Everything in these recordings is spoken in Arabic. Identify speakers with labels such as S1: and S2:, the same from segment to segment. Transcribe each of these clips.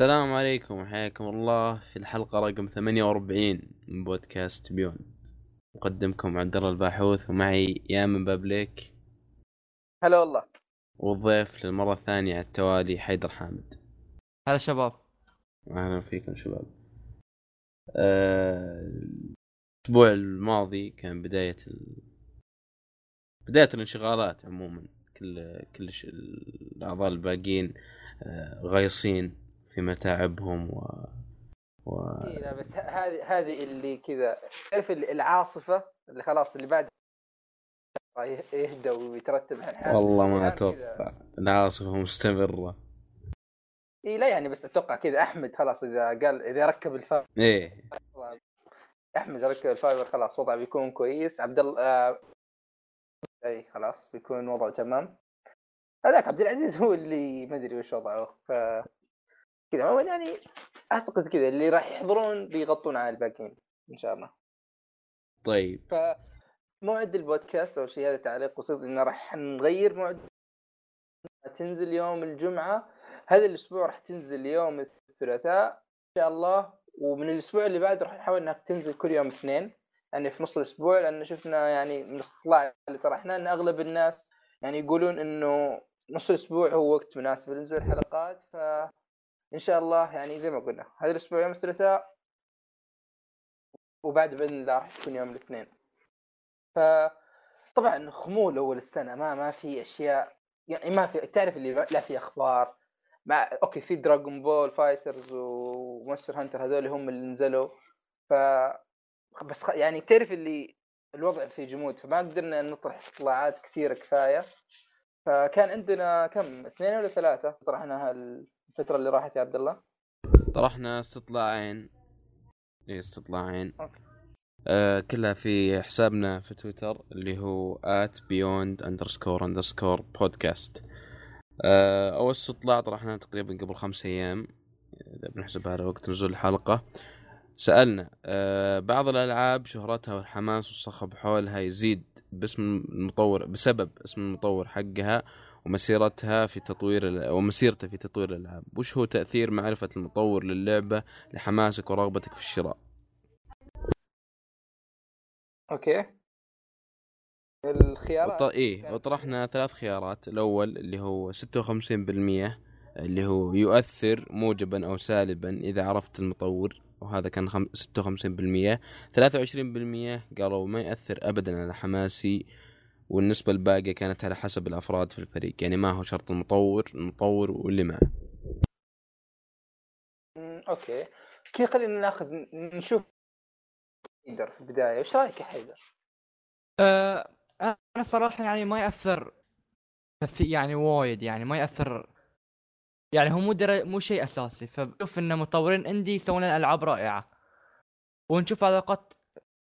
S1: السلام عليكم وحياكم الله في الحلقة رقم 48 من بودكاست بيوند. مقدمكم عبد الله الباحوث ومعي يامن بابليك.
S2: هلا والله.
S1: والضيف للمرة الثانية على التوالي حيدر حامد.
S3: هلا شباب.
S1: أهلا فيكم شباب. آه، الأسبوع الماضي كان بداية ال... بداية الانشغالات عموما. كل كل ش... الأعضاء الباقيين آه، غايصين. في متاعبهم و, و...
S2: إيه لا بس هذه هذه اللي كذا. تعرف العاصفة اللي خلاص اللي بعد يه- يهدى ويترتب على
S1: والله ما أتوقع. العاصفة مستمرة.
S2: اي لا يعني بس أتوقع كذا أحمد خلاص إذا قال إذا ركب ال
S1: fiber
S2: إيه. أحمد ركب ال fiber خلاص وضعه بيكون كويس. عبد الله آه، اي خلاص بيكون وضعه تمام. هذاك عبد العزيز هو اللي ما أدري وش وضعه ف كذا. عموما يعني أعتقد كذا اللي راح يحضرون بيغطون على الباقيين إن شاء الله.
S1: طيب.
S2: موعد البودكاست أول شيء هذا تعليق بسيط انه راح نغير موعد. تنزل يوم الجمعة. هذا الأسبوع راح تنزل يوم الثلاثاء إن شاء الله. ومن الأسبوع اللي بعد راح نحاول إنها تنزل كل يوم اثنين. يعني في نص الأسبوع لأن شفنا يعني من الاستطلاع اللي طرحناه إن أغلب الناس يعني يقولون إنه نص الأسبوع هو وقت مناسب لنزول الحلقات. فان شاء الله يعني زي ما قلنا هذا الأسبوع يوم الثلاثاء وبعد بإذن الله راح تكون يوم الاثنين. فطبعا خمول أول السنة ما ما في أشياء يعني ما في تعرف اللي لا في أخبار ما okay في Dragon Ball Fighters و Monster Hunter هذول هم اللي نزلوا. ف بس يعني تعرف اللي الوضع في جمود فما قدرنا نطرح استطلاعات كثيرة كفاية. فكان عندنا كم؟ اثنين ولا ثلاثة طرحناها الفترة اللي راحت يا عبد الله؟
S1: طرحنا استطلاعين. إيه استطلاعين.
S2: أوكي.
S1: آه كلها في حسابنا في تويتر اللي هو at beyond underscore underscore podcast. آه أول استطلاع طرحناه تقريبا قبل خمس أيام. إذا بنحسبها على وقت نزول الحلقة. سألنا آه بعض الألعاب شهرتها والحماس والصخب حولها يزيد باسم المطور بسبب اسم المطور حقها. ومسيرتها في تطوير ومسيرته في تطوير الألعاب. وش هو تأثير معرفة المطور للعبة لحماسك ورغبتك في الشراء؟
S2: أوكي. الخيارات؟
S1: وط... إيه وطرحنا ثلاث خيارات. الأول اللي هو 56% اللي هو يؤثر موجبا أو سالبا إذا عرفت المطور وهذا كان خم... 56% 23% قالوا ما يأثر أبدا على حماسي والنسبة الباقية كانت على حسب الأفراد في الفريق. يعني ما هو شرط المطور المطور واللي معه.
S2: أوكي. كذا خلينا ناخذ نشوف حيدر في البداية. إيش رأيك يا حيدر؟
S3: أه أنا الصراحه يعني ما يأثر في يعني وايد يعني ما يأثر. يعني هو مو در... مو شيء أساسي. فبشوف إن مطورين إندي يسوون لنا ألعاب رائعة. ونشوف علاقات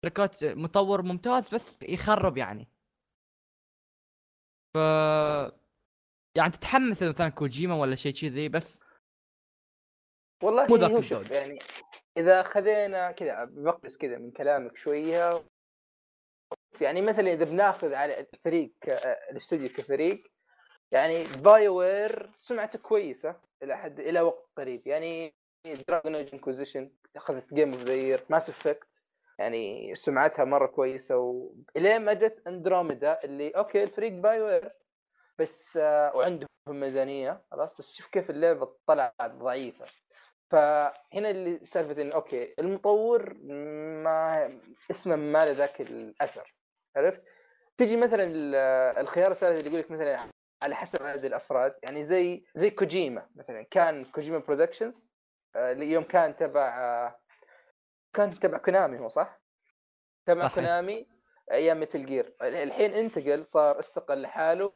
S3: شركات مطور ممتاز بس يخرب يعني. ف يعني تتحمس مثلا كوجيما ولا شيء كذي بس
S2: والله
S3: مو ذاك
S2: شوف
S3: الزود.
S2: يعني إذا خذينا كذا بقلص كذا من كلامك شوية يعني مثلا إذا بناخذ على الفريق ك- الاستوديو كفريق يعني BioWare سمعته كويسة إلى حد إلى وقت قريب يعني Dragon Age Inquisition أخذت Game of the Year Mass Effect يعني سمعتها مرة كويسة والين ما جت أندروميدا اللي okay الفريق BioWare بس آه وعندهم ميزانية خلاص بس شوف كيف اللعبة طلعت ضعيفة فهنا اللي سالفة إنه okay المطور ما اسمه ما له ذاك الأثر عرفت؟ تجي مثلا ال- الخيار الثالث اللي يقول لك مثلا على حسب عدد الأفراد يعني زي زي كوجيما مثلا كان Kojima Productions يوم كان تبع آه، كان تبع Konami هو صح؟ تبع
S3: صحيح.
S2: Konami أيام Metal Gear. الحين انتقل صار استقل لحاله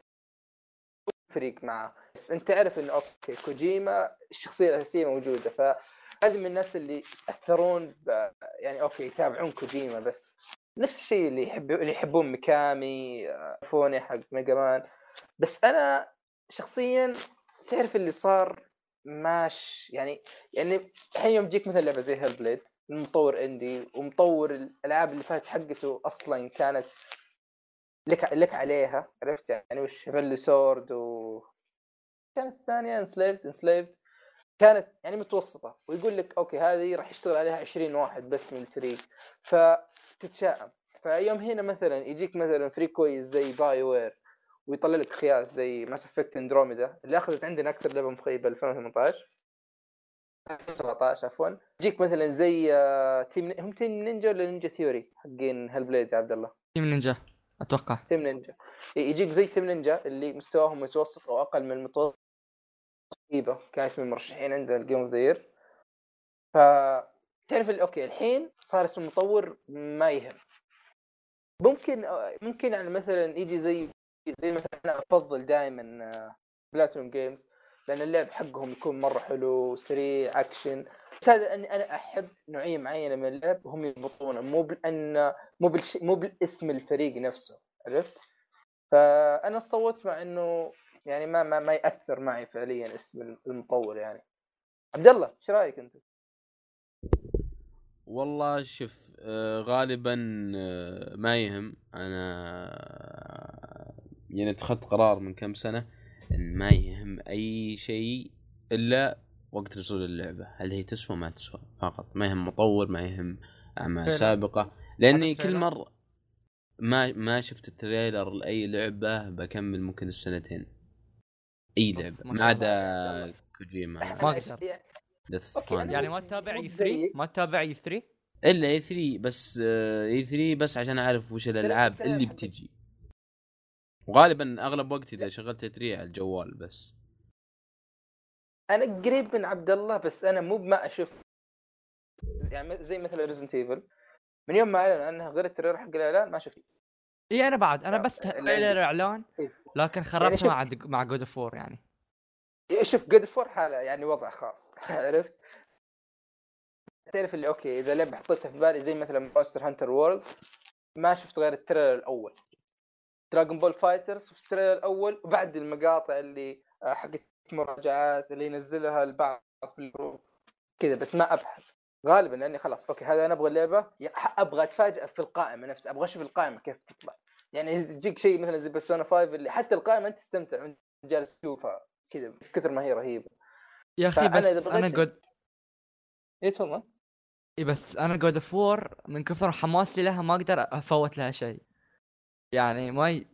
S2: فريق معاه بس أنت تعرف إنه okay كوجيما الشخصية الأساسية موجودة. فهذه من الناس اللي اثرون ب... يعني أوكي يتابعون كوجيما. بس نفس الشيء اللي يحب اللي يحبون ميكامي فوني حق ميجا مان. بس أنا شخصيا تعرف اللي صار ماش يعني يعني الحين يوم تجيك مثلا لعبة زي هيل بليد مطور اندي ومطور الألعاب اللي فاتت حقته أصلا كانت لك لك عليها عرفت يعني وش؟ فالي سورد و كانت الثانية Enslaved Enslaved كانت يعني متوسطة ويقول لك okay هذه راح يشتغل عليها 20 واحد بس من الفريق فتتشائم. فيوم هنا مثلا يجيك مثلا فريق كويس زي BioWare ويطلع لك خياس زي Mass Effect Andromeda اللي أخذت عندنا أكثر لعبة مخيبة 2018 2017 عفوا. يجيك مثلا زي آه، Team هم Team Ninja ولا Ninja Theory حقين Hellblade يا عبد الله؟
S3: Team Ninja أتوقع.
S2: Team Ninja يجيك زي Team Ninja اللي مستواهم متوسط أو أقل من المتوسط كانت من المرشحين عندنا ال Game of the Year ف تعرف okay الحين صار اسم المطور ما يهم. ممكن ممكن يعني مثلا يجي زي زي مثلا أنا أفضل دائما PlatinumGames لأن اللعب حقهم يكون مرة حلو سريع اكشن بس هذا أني أنا أحب نوعية معينة من اللعب وهم يضبطونه مو بان مو بالش... مو بالاسم الفريق نفسه عرفت؟ فأنا صوت مع إنه يعني ما ما, ما يأثر معي فعليا اسم المطور يعني عبد الله إيش رأيك أنت؟
S1: والله شوف آه، غالبا آه، ما يهم أنا يعني اتخذت قرار من كم سنة إن ما يهم أي شيء إلا وقت نزول اللعبة. هل هي تسوى ما تسوى فقط. ما يهم مطور ما يهم أعمال. سابقة.
S3: لأني
S1: كل؟ مرة ما ما شفت ال trailer لأي لعبة بكمل ممكن السنتين.
S3: أي
S1: لعبة.
S3: ما.
S1: عدا كوجيما.
S2: Death
S1: Stranding.
S3: يعني ما تتابع E3
S2: زيك.
S3: ما تتابع
S1: E3 إلا E3 بس E3 بس عشان أعرف وش الألعاب
S2: الألعاب
S1: اللي بتجي. وغالبا أغلب وقتي إذا شغلت 3 على الجوال بس.
S2: أنا قريب من عبد الله بس أنا مو بما أشوف. يعني زي مثلا Resident Evil من يوم ما أعلن عنها غير ال trailer حق الإعلان ما شفت
S3: إي أنا بعد.
S2: أنا
S3: بس trailer
S2: إعلان.
S3: لكن خربتها
S2: شوف-
S3: مع دق- مع God of War يعني.
S2: شوف God of War حاله يعني وضع خاص. عرفت؟ تعرف اللي okay إذا لعبة حطيتها في بالي زي مثلا Monster Hunter World ما شفت غير ال trailer الأول. Dragon Ball FighterZ شفت ال trailer الأول وبعد المقاطع اللي آه، حقت مراجعات اللي ينزلها البعض في ال group. كذا بس ما أبحث. غالبا لأني خلاص okay هذا أنا أبغى اللعبه أبغى اتفاجئ في القائمة نفسها أبغى أشوف القائمة كيف تطلع. يعني يجيك شيء مثلا زي Persona 5 اللي حتى القائمة أنت تستمتع وأنت جالس تشوفها كذا كثر ما هي رهيبة.
S3: يا أخي
S2: فأنا إذا
S3: بس
S2: أنا
S3: جود
S2: اي تفضل.
S3: اي بس أنا God of War من كثر حماسي لها ما أقدر أفوت لها شيء. يعني ما ي...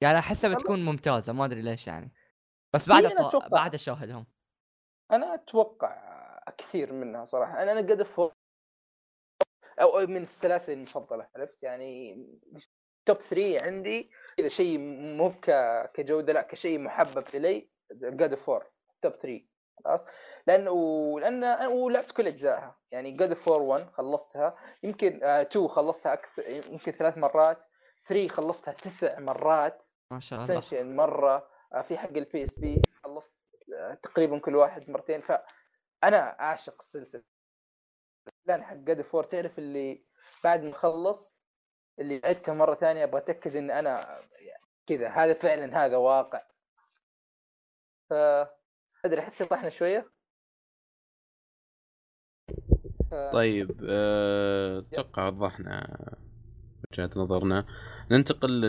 S3: يعني
S2: أحسها
S3: بتكون ممتازة ما أدري ليش يعني. بس بعد أط...
S2: أتوقع.
S3: بعد أشاهدهم.
S2: أنا أتوقع كثير منها صراحة. أنا أنا قد أو من السلاسل المفضلة عرفت؟ يعني top 3 عندي اذا شيء مو كجودة لا كشيء محبب إلي God of War top 3 خلاص؟ لأنه لأن أنا- ولعبت كل أجزائها. يعني God of War 1 خلصتها يمكن 2 خلصتها أكثر يمكن ثلاث مرات. 3 خلصتها تسع مرات
S3: ما شاء الله.
S2: Ascension مرة آه، في حق ال PSP خلصت آه، تقريبا كل واحد مرتين. فانا أعشق السلسلة. لأن حق God of War تعرف اللي بعد ما اخلص اللي عدتها مرة ثانية أبغى أتأكد إن أنا يعني كذا هذا فعلا هذا واقع. ف أدري أحس طحنا شوية. ف-
S1: طيب آه، أتوقع وضحنا وجهة نظرنا. ننتقل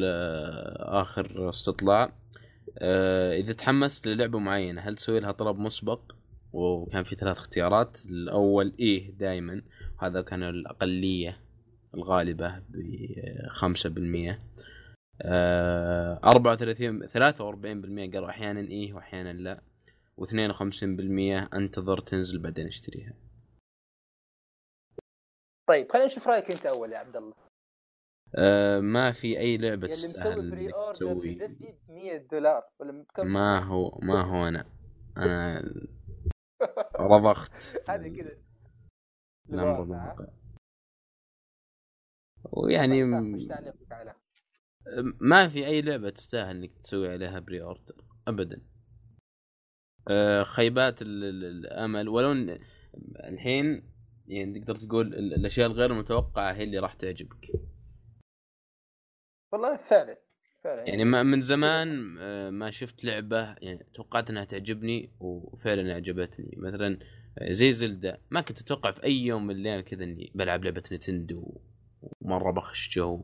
S1: لاخر استطلاع. آه، إذا تحمست للعبة معينة هل تسوي لها طلب مسبق؟ وكان في ثلاث اختيارات. الأول إيه دائما وهذا كان الأقلية الغالبة ب 5% آه، 34 43% قالوا أحيانا إيه واحيانا لا. و52% انتظر تنزل بعدين اشتريها.
S2: طيب خلينا نشوف رأيك أنت أول يا عبد الله.
S1: آه، ما في أي لعبة
S2: يلي
S1: تستاهل
S2: مسوي بري
S1: تسوي.
S2: لديستني ب 100 دولار ولا بكم
S1: ما هو ما هو أنا. أنا رضخت.
S2: هذه كذا.
S1: الامر
S2: الواقع.
S1: ويعني
S2: طيب،
S1: ما في أي لعبة تستاهل إنك تسوي عليها بري اوردر ابدا. آه، خيبات ال- ال- الأمل. ولو إن الحين يعني تقدر تقول ال- الأشياء الغير متوقعة هي اللي راح تعجبك.
S2: والله فعلا فعلا.
S1: يعني ما من زمان آه، ما شفت لعبة يعني توقعت إنها تعجبني وفعلا عجبتني مثلا آه، زي زلدة. ما كنت أتوقع في أي يوم من الأيام كذا إني بلعب لعبة نتندو ومرة بخش جو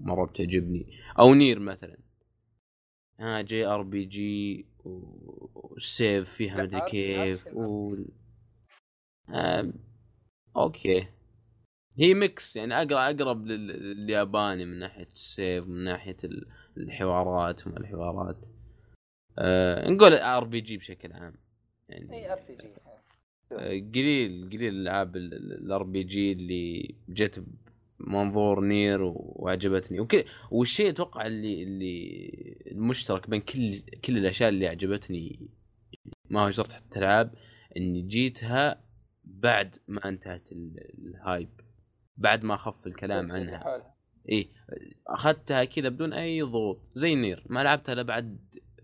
S1: ومرة بتعجبني. أو نير مثلا. ها JRPG والسيف فيها مدري كيف. و آم، okay. هي mix يعني اقرب أقرب لل- للياباني من ناحية السيف من ناحية ال- الحوارات وما الحوارات. آه نقول RPG بشكل عام. يعني
S2: إي RPG
S1: آه، قليل قليل الألعاب ال RPG اللي جت بمنظور NieR وعجبتني. والشيء أتوقع اللي اللي المشترك بين كل كل الأشياء اللي عجبتني ما هو شرط حتى العاب إني جيتها بعد ما انتهت ال- ال hype. بعد ما خف الكلام عنها. إيه أخذتها كذا بدون أي ضغوط. زي NieR ما لعبتها إلا بعد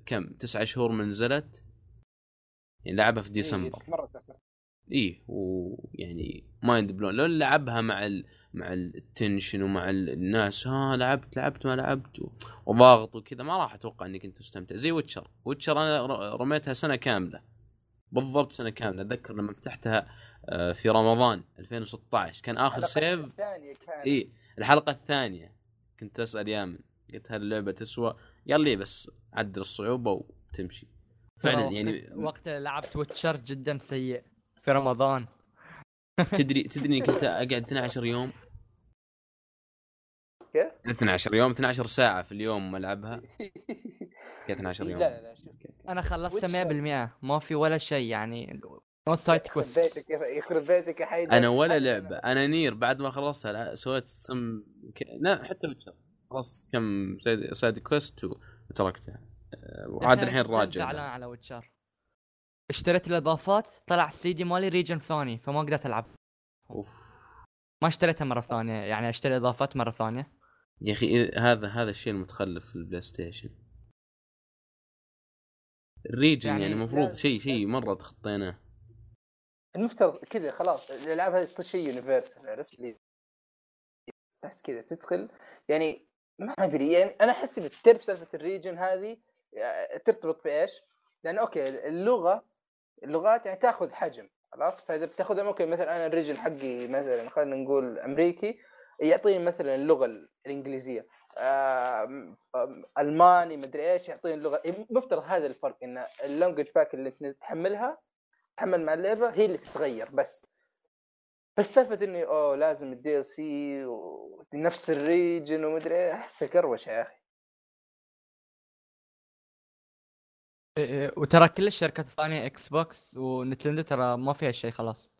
S1: كم؟ تسعة شهور من نزلت. يعني لعبها في ديسمبر.
S2: إيه
S1: ويعني mind blown لو لعبها مع ال... مع ال attention ومع ال- الناس ها لعبت لعبت ما لعبت و... وضاغط وكذا ما راح أتوقع اني كنت مستمتع. زي Witcher. Witcher أنا رميتها سنة كاملة. بالضبط سنة كاملة. أتذكر لما فتحتها آه، في رمضان 2016 كان آخر
S2: الحلقة
S1: سيف؟
S2: الثانية كانت.
S1: إي الحلقة الثانية. كنت أسأل يامن. قلت هل اللعبة تسوى؟ قال لي بس عدل الصعوبة وتمشي. فعلا
S3: وقت-
S1: يعني
S3: وقت لعبت Witcher جدا سيء في رمضان.
S1: تدري تدري إني كنت أقعد 12 يوم؟
S2: كيف؟
S1: 12 يوم 12 ساعة في اليوم ألعبها. 12
S2: لا
S1: يوم؟
S2: لا لا شوف
S3: أنا خلصتها
S2: ويتشر.
S3: 100% ما في ولا شيء يعني. نو side
S2: يخرب quest يخرب بيتك يا حيدر.
S1: أنا ولا لعبة. أنا نير بعد ما خلصتها لا، سويت كم ك... لا حتى ويتشر خلصت كم side, quest وتركتها وعاد الحين راجع
S3: زعلان. على ويتشر اشتريت الإضافات طلع السي دي مالي region ثاني فما قدرت ألعب.
S1: أوف.
S3: ما اشتريتها مرة ثانية يعني أشتري إضافات مرة ثانية.
S1: يا أخي هذا هذا الشيء المتخلف في البلاي ستيشن ال region يعني
S3: يعني
S1: المفروض
S2: لازم-
S1: شيء شيء. مرة تخطيناه.
S2: المفترض كذا خلاص الألعاب هذه تصير شيء universal عرفت؟ لي بس كذا تدخل. يعني ما أدري يعني أنا أحس تعرف سالفة ال region هذه آه، ترتبط بإيش؟ لأن أوكي اللغة اللغات يعني تأخذ حجم خلاص؟ فإذا بتاخذها أوكي مثلا أنا ال region حقي مثلا خلينا نقول أمريكي يعطيني مثلا اللغة الإنجليزية آم، ألماني مدري إيش يعطيني اللغة. مفترض هذا الفرق إن ال language pack اللي تحملها تحمل مع اللعبة هي اللي تتغير بس. بس سالفه اني أوه لازم ال DLC ونفس ال region ومدري إيه احسها كروتة يا أخي.
S3: إيه، إيه، وترى كل الشركات الثانية إكس بوكس ونينتندو ترى ما فيها شيء خلاص.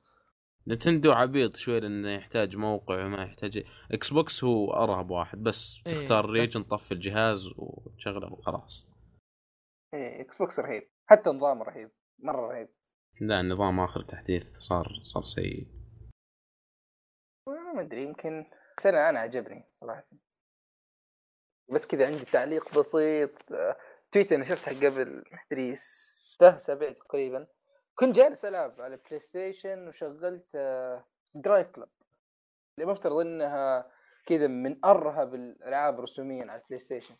S1: نينتندو عبيط شوي لأنه يحتاج موقع وما يحتاج. إكس بوكس هو أرهب واحد بس
S3: إيه،
S1: تختار ال region
S3: بس-
S1: تطفي الجهاز وتشغله وخلاص.
S2: إيه إكس بوكس رهيب. حتى نظام رهيب مرة رهيب.
S1: لا النظام آخر تحديث صار صار سيء.
S2: ما أدري يمكن سنة أنا عجبني صراحة. بس كذا عندي تعليق بسيط. آه، tweet أنا شفتها قبل ما أدري ثلاث اسابيع تقريبا. كنت جالس ألعب على بلاي ستيشن وشغلت آه، درايف كلاب اللي مفترض إنها كذا من أرهب الألعاب رسوميا على البلاي ستيشن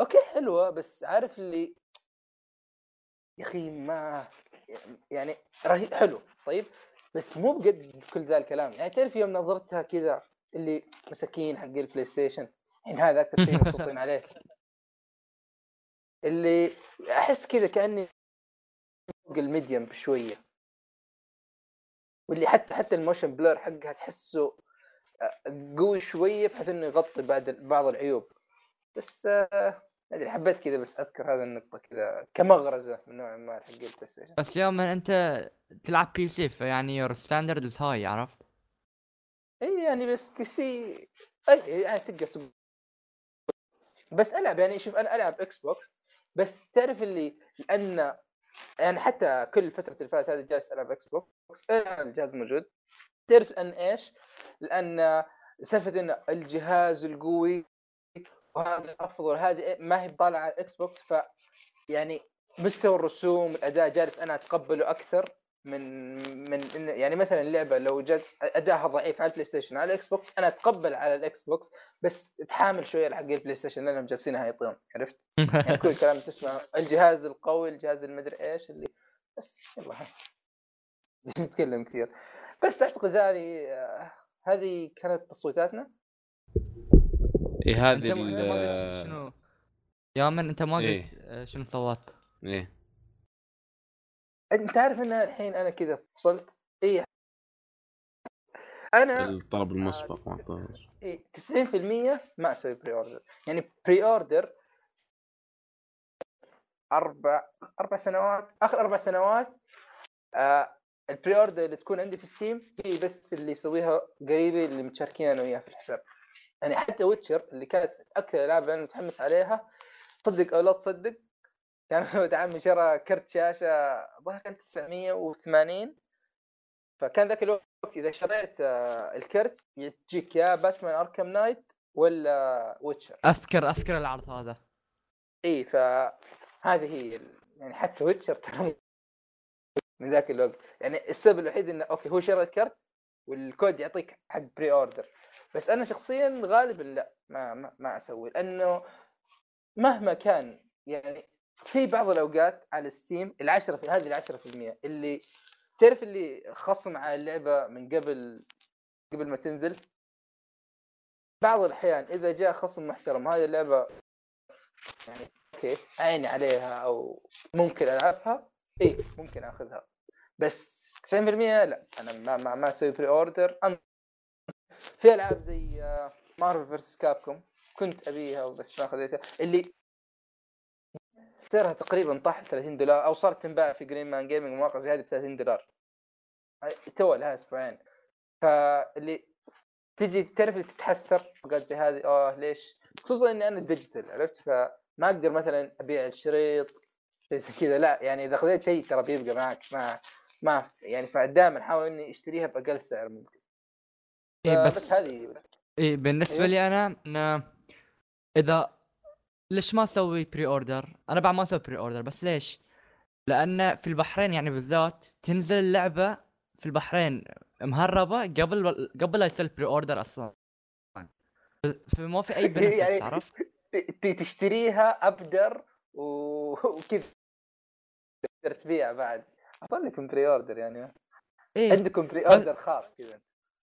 S2: أوكي حلوة بس عارف اللي يا أخي ما يعني رهيب حلو. طيب؟ بس مو بقد كل ذا الكلام. يعني تعرف يوم نظرتها كذا اللي مساكين حق البلاي ستيشن الحين هذا أكثر شيء مبسوطين عليه. اللي أحس كذا كأني فوق ال medium بشوية. واللي حتى حتى ال motion blur حقها تحسه آه، قوي شوية بحيث إنه يغطي بعد بعض العيوب. بس آه، أدري حبيت كذا بس أذكر هذه النقطة كذا كمغرزة من نوع ما حق البلاي ستيشن
S3: بس يوم أنت تلعب PC فيعني your standard is high عرفت؟
S2: اي يعني بس PC اي يعني تقدر تقول. بس ألعب يعني شوف أنا ألعب إكس بوكس بس تعرف اللي لأن يعني حتى كل فتره اللي فاتت هذه جالس ألعب إكس بوكس الجهاز موجود. تعرف لأن إيش؟ لأن سالفة إن الجهاز القوي وهذا افضل هذه ما هي طالعه على الاكس بوكس ف يعني مستوى الرسوم الأداء جالس أنا أتقبله أكثر من من يعني مثلا اللعبة لو جت ادائها ضعيف على البلاي ستيشن على الاكس بوكس أنا أتقبل على الاكس بوكس بس تحامل شوية حق البلاي ستيشن لأنهم جالسين يطبلون عرفت؟ يعني كل كلام تسمع الجهاز القوي الجهاز المدري إيش اللي بس يلا. نتكلم كثير بس أعتقد هذه آه، هذه كانت تصويتاتنا
S1: اي هذه ال-
S3: شنو؟ يا من أنت ما
S1: إيه.
S3: قلت آه، شنو صوت
S1: إيه.
S2: أنت عارف إن الحين أنا كذا فصلت؟ اي أنا
S1: الطلب المسبق ما أعتقد.
S2: إيه 90% ما أسوي pre-order يعني pre-order أربع أربع سنوات آخر أربع سنوات آه ال pre-order اللي تكون عندي في ستيم هي بس اللي يسويها قريبي اللي متشاركين أنا وياه في الحساب. يعني حتى ويتشر اللي كانت أكثر الالعاب أنا متحمس عليها صدق أو لا تصدق كان ولد عمي شرى كرت شاشة الظاهر كان 980 فكان ذاك الوقت إذا شريت آه، الكرت تجيك يا باتمان اركم نايت ولا ويتشر.
S3: اذكر أذكر العرض هذا.
S2: إي فهذه هي يعني حتى ويتشر ترى من ذاك الوقت. يعني السبب الوحيد إنه أوكي هو شرى الكرت والكود يعطيك حق pre-order بس أنا شخصيا غالبا لا ما ما, ما أسوي لأنه مهما كان يعني في بعض الأوقات على ستيم العشرة في هذه العشرة في المية اللي تعرف اللي خصم على اللعبة من قبل قبل ما تنزل؟ بعض الأحيان إذا جاء خصم محترم هذه اللعبة يعني أوكي عيني عليها أو ممكن ألعبها اي ممكن أخذها. بس 90% لا أنا ما ما, ما أسوي pre-order في ألعاب زي مارفل فيرسس كابكوم كنت أبيها بس ما خذيتها. اللي سعرها تقريبا طاح 30 دولار أو صارت تنباع في جرين مان جيمنج مواقع زي هذه ب 30 دولار تو لها أسبوعين. فاللي تجي تعرف اللي تتحسر اوقات زي هذه آه ليش؟ خصوصا إني أنا digital عرفت؟ فما أقدر مثلا أبيع الشريط زي كذا. لا يعني إذا خذيت شيء ترى بيبقى معك ما ما يعني فدائما احاول إني أشتريها بأقل سعر ممكن.
S3: اي
S2: بس
S3: بس
S2: هذه
S3: اي بالنسبة
S2: أيوه.
S3: لي أنا إن إذا ليش ما أسوي pre-order؟ أنا بعد ما أسوي pre-order بس ليش؟ لأن في البحرين يعني بالذات تنزل اللعبة في البحرين مهربة قبل قبل لا يصير pre-order أصلا فما في أي benefits
S2: يعني
S3: عرفت؟
S2: تشتريها أبدر وكذا تقدر تبيع بعد اعطوا لكم pre-order يعني
S3: إيه
S2: عندكم pre-order خاص كذا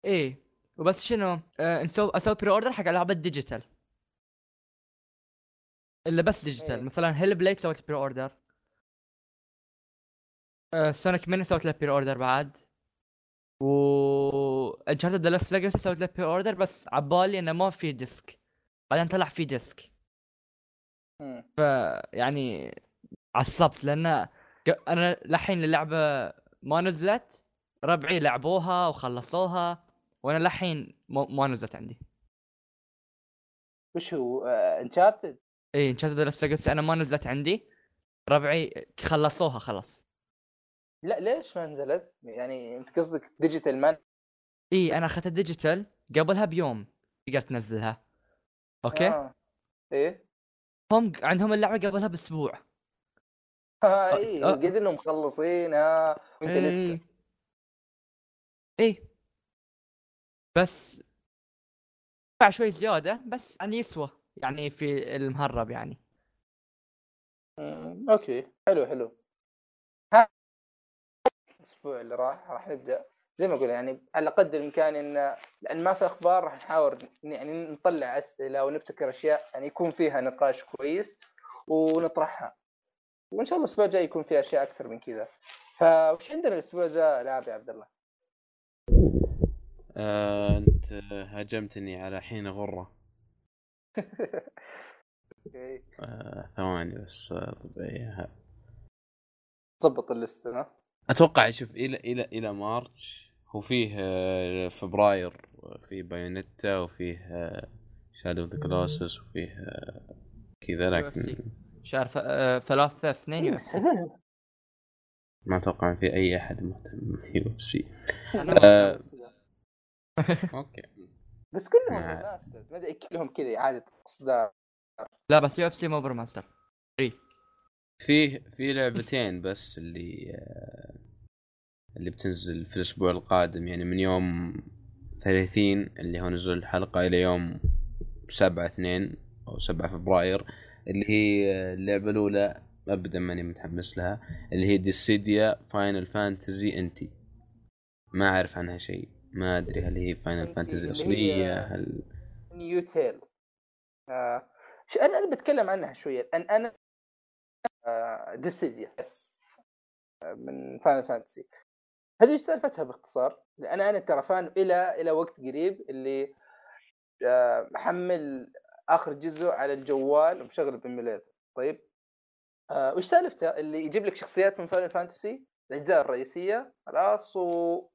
S3: إيه وبس شنو آه نسوي أسوي pre-order حق ألعاب ال digital اللي بس digital
S2: إيه.
S3: مثلا Hellblade سويت pre-order آه Sonic Mania سويت له pre-order بعد. و Uncharted The Lost Legacy سويت له pre-order بس عبالي إنه ما في disc بعدين طلع في disc
S2: مم.
S3: يعني عصبت لأن أنا لحين اللعبة ما نزلت ربعي لعبوها وخلصوها. وأنا لحين ما نزلت عندي.
S2: وش هو؟
S3: Uncharted إي Uncharted Lost أنا ما نزلت عندي. ربعي خلصوها خلاص.
S2: لا ليش ما نزلت؟ يعني أنت قصدك digital مان
S3: إي أنا اخذت ال digital قبلها بيوم تقدر تنزلها okay؟
S2: آه. إيه.
S3: هم عندهم اللعبة قبلها بأسبوع.
S2: آه إيه
S3: آه.
S2: قد إنهم مخلصينها وأنت لسه.
S3: اي إي. بس دفع شوي زيادة بس يعني يسوى يعني في المهرب يعني.
S2: مم. أوكي. حلو حلو. ها الأسبوع اللي راح راح نبدأ. زي ما أقول يعني على قدر الإمكان إن لأن ما في أخبار راح نحاول يعني نطلع أسئلة ونبتكر أشياء يعني يكون فيها نقاش كويس ونطرحها. وإن شاء الله الأسبوع الجاي يكون فيها أشياء أكثر من كذا. فوش عندنا الأسبوع ذا العاب يا عبد الله؟
S1: آه انت هاجمتني على حين غرة.
S2: okay.
S1: آه ثواني بس آه، طبيعي.
S2: ظبط الليستة ها؟
S1: أتوقع شوف إلى إلى إلى March. هو فيه آه، فبراير في Bayonetta وفيه Shadow the Colossus وفيه كذا. لكن
S3: شهر ثلاثة اثنين UF
S2: بس
S3: C.
S2: هذول
S1: ما أتوقع في أي أحد مهتم
S3: UFC.
S1: آه. okay.
S2: بس كلهم remaster ما أدري كلهم كذا إعادة إصدار.
S3: لا بس UFC مو ب remaster
S1: فيه في لعبتين بس اللي آه، اللي بتنزل في الأسبوع القادم. يعني من يوم 30 اللي هو نزول الحلقة إلى يوم 7 2 أو 7 فبراير اللي هي آه، اللعبة الأولى ابدا ماني متحمس لها اللي هي Dissidia Final Fantasy NT ما أعرف عنها شيء. ما أدري هل هي Final
S2: Fantasy
S1: اصليه هل
S2: new title آه أنا أنا بتكلم عنها شوية. لأن أنا آه، Dissidia بس آه، من Final Fantasy هذه إيش سالفتها باختصار؟ لأن أنا ترى fan إلى إلى وقت قريب اللي آه، محمل آخر جزء على الجوال ومشغل ب emulator طيب؟ آه، وش سالفته؟ اللي يجيب لك شخصيات من Final Fantasy الأجزاء الرئيسية خلاص وكذا